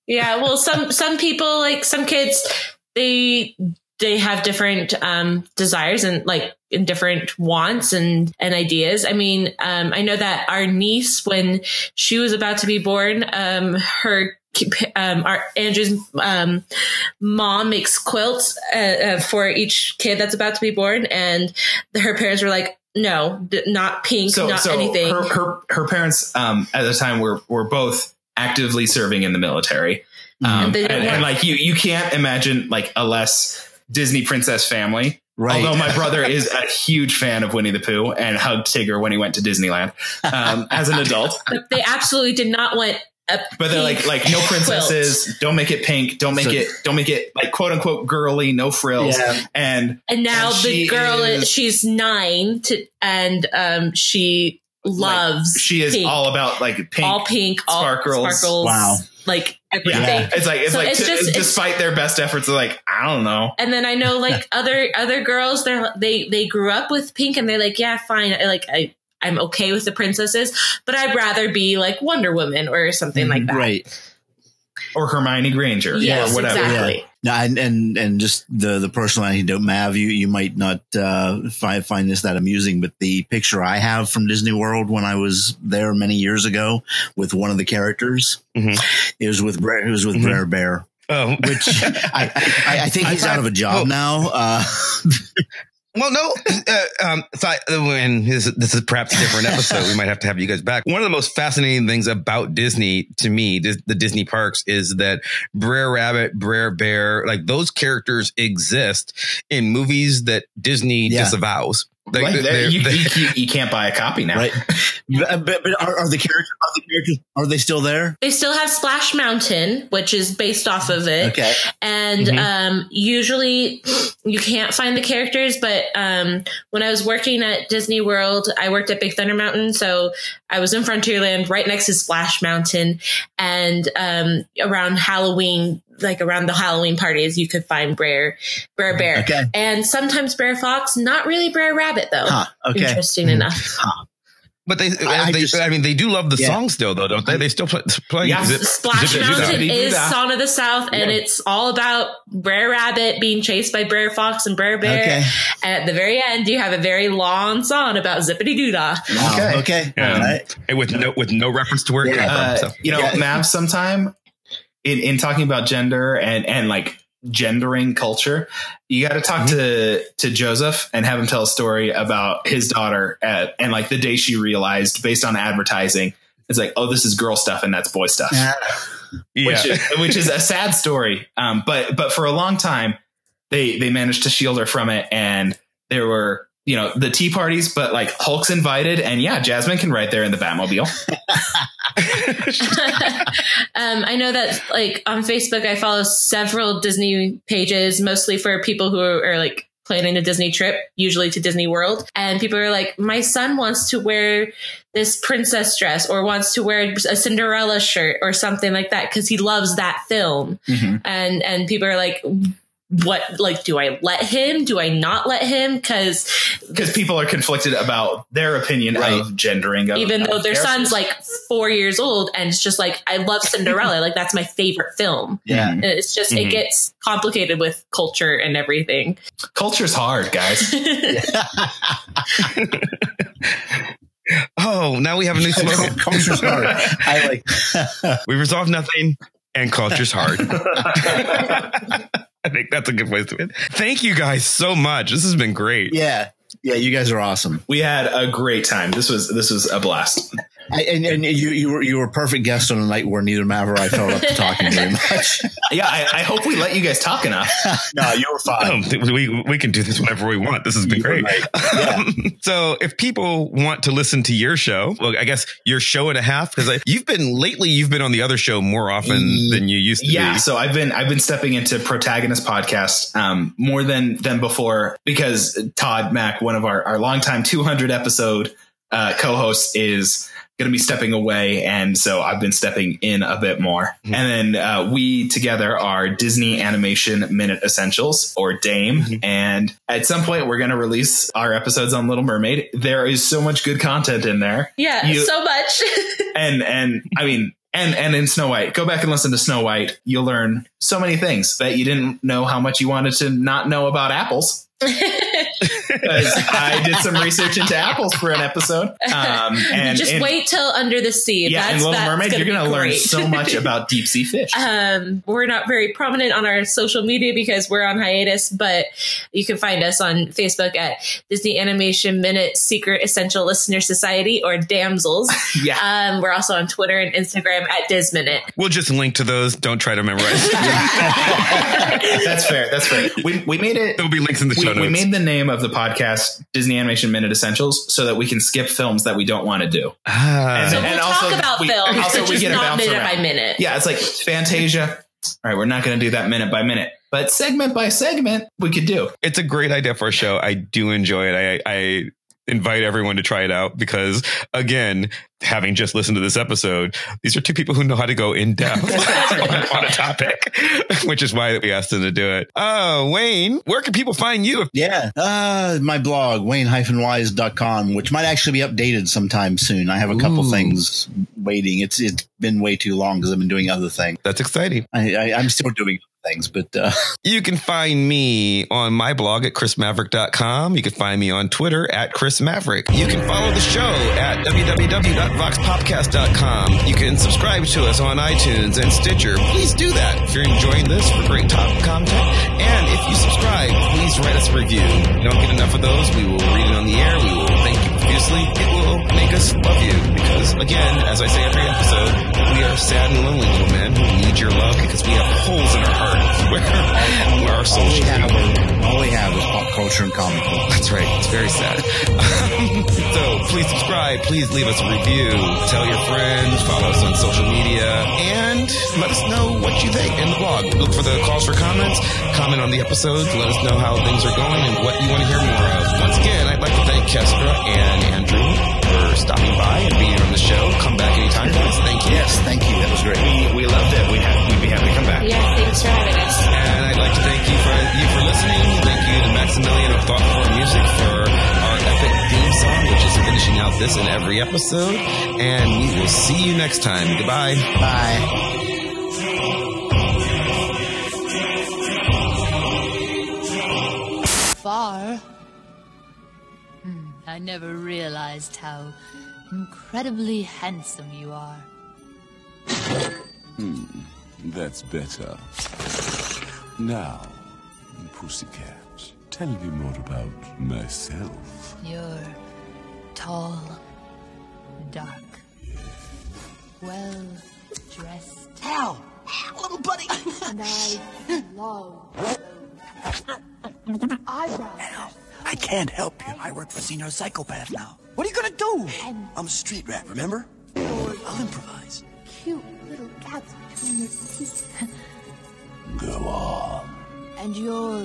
Yeah, well, some some people like some kids they they have different um, desires and like and different wants and and ideas. I mean, um, I know that our niece when she was about to be born, um, her um, our Andrew's um, mom makes quilts uh, uh, for each kid that's about to be born, and her parents were like, "No, d- not pink, so not so anything." her, her her parents um at the time were were both actively serving in the military um, And and, and like you you can't imagine like a less disney princess family Right. Although my brother is a huge fan of Winnie the Pooh and hugged Tigger when he went to Disneyland um, as an adult, but they absolutely did not want. A but they're like like no quilt. princesses, don't make it pink, don't make So- it don't make it like quote unquote girly, no frills, Yeah. and And now And the girl is- is, she's nine to and um she loves she is pink. all about like pink, all pink all sparkles. sparkles Wow. like Yeah, it's like it's So like it's t- just- it's- despite their best efforts, they're like I don't know. and then I know like other other girls they're they they grew up with pink and they're like yeah fine I, like I I'm okay with the princesses but I'd rather be like Wonder Woman or something mm-hmm. like that Right. or Hermione Granger yes or whatever. exactly No, and, and and just the the personal anecdote, Mav, you you might not uh, find find this that amusing, but the picture I have from Disney World when I was there many years ago with one of the characters, Mhm. it was with it was with Mhm. Brer Bear, Oh, which I, I I think he's thought- out of a job well- now. Uh, Well, no, uh, um, so I, and this, this is perhaps a different episode. we might have to have you guys back. One of the most fascinating things about Disney to me, the, the Disney parks, is that Brer Rabbit, Brer Bear, like those characters exist in movies that Disney Yeah. disavows. Like, Like, they're- you, they're- you, you can't buy a copy now. right, but, but, but are, are the characters are the characters are they still there? They still have Splash Mountain, which is based off of it. Okay, And Mhm. um, usually you can't find the characters, but um, when I was working at Disney World, I worked at Big Thunder Mountain. So I was in Frontierland right next to Splash Mountain. And um, around Halloween, like around the Halloween parties, you could find Brer, Brer Bear. okay, And sometimes Brer Fox, not really Brer Rabbit, though. huh, okay. Interesting enough. but they, I- I they just- I mean, they do love the Yeah. song still, though, don't they? They still play, play Yeah, Zip- Splash Zip It Doo Dah. Mountain Zippity is Doo Song of the South, and Yeah. it's all about Brer Rabbit being chased by Brer Fox and Brer Bear. Okay. And at the very end, you have a very long song about Zippity Doo Dah. Wow, Okay. okay, Yeah. all right. And with no with no reference to where it Yeah. came Uh, from. So. you know, Yeah. Mav, sometime in, in talking about gender and, and like gendering culture, you got to talk to, to Joseph and have him tell a story about his daughter at, and like the day she realized based on advertising, it's like, oh, this is girl stuff and that's boy stuff. Yeah. Yeah. which is which is a sad story. Um, but but for a long time, they they managed to shield her from it, and there were you know the tea parties, but like Hulk's invited, and yeah, Jasmine can ride there in the Batmobile. um, I know that, like, on Facebook, I follow several Disney pages, mostly for people who are, are like, planning a Disney trip, usually to Disney World. And people are like, my son wants to wear this princess dress or wants to wear a Cinderella shirt or something like that because he loves that film. Mm-hmm. And and people are like, what like do I let him? Do I not let him? Because Because people are conflicted about their opinion Right. of gendering. Of, even though of their son's characters. like four years old and it's just like I love Cinderella, like that's my favorite film. Yeah. And It's just Mhm. it gets complicated with culture and everything. culture's hard, guys. oh, now we have a new slogan. Culture's hard. I like. we resolve nothing and culture's hard. I think that's a good place to end. Thank you guys so much. This has been great. Yeah, yeah. You guys are awesome. we had a great time. This was this was a blast. I, and and you you were you were a perfect guest on a night where neither Mav or I felt up to talking very much. Yeah, I, I hope we let you guys talk enough. no, you were fine. Oh, we we can do this whenever we want. This has been You great. right. Um, so, if people want to listen to your show, well, I guess your show and a half, because you've been lately, you've been on the other show more often than you used to. yeah be. so i've been i've been stepping into protagonist podcast um more than than before because todd mack one of our our longtime 200 episode uh co-hosts is going to be stepping away and so i've been stepping in a bit more Mhm. and then uh, we together are disney animation minute essentials or dame Mhm. and at some point we're going to release our episodes on little mermaid there is so much good content in there yeah, You- so much. and and I mean and and in Snow White, go back and listen to Snow White. You'll learn so many things that you didn't know how much you wanted to not know about apples. 'Cause I did some research into apples for an episode. Um, and just and- wait till Under the Sea. Yeah, that's, in Little that's Mermaid, gonna you're going to learn so much about deep sea fish. Um, we're not very prominent on our social media because we're on hiatus, but you can find us on Facebook at Disney Animation Minute Secret Essential Listener Society or Damsels. yeah, Um, we're also on Twitter and Instagram at Disminute. we'll just link to those. Don't try to memorize. that's fair. That's fair. We we made it. There'll be links in the We, show notes. we made the name of the podcast Disney Animation Minute Essentials so that we can skip films that we don't want to do. ah, So we'll also talk about we- films, and also we just get to not bounce minute around. by minute. Yeah, it's like Fantasia. All right, we're not going to do that minute by minute, but segment by segment, we could do. it's a great idea for a show. I do enjoy it. I, I invite everyone to try it out because, again, having just listened to this episode, these are two people who know how to go in depth on, on a topic, which is why we asked them to do it. Oh, Wayne, where can people find you? Yeah. Uh, my blog, wayne-wise.com, which might actually be updated sometime soon. I have a couple Ooh. things waiting. It's It's been way too long because I've been doing other things. That's exciting. I, I, I'm still doing things, but uh, You can find me on my blog at chrismaverick.com. You can find me on Twitter at Chris Maverick. You can follow the show at www.voxpopcast.com. You can subscribe to us on iTunes and Stitcher. Please do that if you're enjoying this for great top content. And if you subscribe, please write us a review. We don't get enough of those. We will read it on the air. We will profusely. It will make us love you because, again, as I say every episode, we are sad and lonely little men who need your love because we have holes in our heart where, where our souls should have, be. all we have is pop culture and comic book. That's right. It's very sad. so please subscribe. Please leave us a review. Tell your friends. Follow us on social media. And let us know what you think in the blog. Look for the calls for comments. Comment on the episodes. Let us know how things are going and what you want to hear more of. Once again, I'd like to thank Kestra and Andrew for stopping by and being on the show. Come back anytime, guys. Thank you. Yes, thank you. That was great. We, we loved it. We have, we'd be happy to come back. Yeah, thanks for having us. And I'd like to thank you for you for listening. Thank you to Maximilian of Thoughtful Music for our epic theme song, which is finishing out this and every episode. And we will see you next time. Goodbye. Bye. Far? I never realized how incredibly handsome you are. Hmm, that's better. Now, Pussycat, tell me more about myself. You're tall, dark, well dressed. Ow! Little buddy! And I love eyebrows. I can't help you. I work for Senior Psychopath now. What are you gonna do? I'm a street rat, remember? I'll improvise. Cute little cats between your teeth. Go on. And your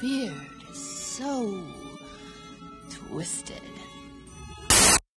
beard is so twisted.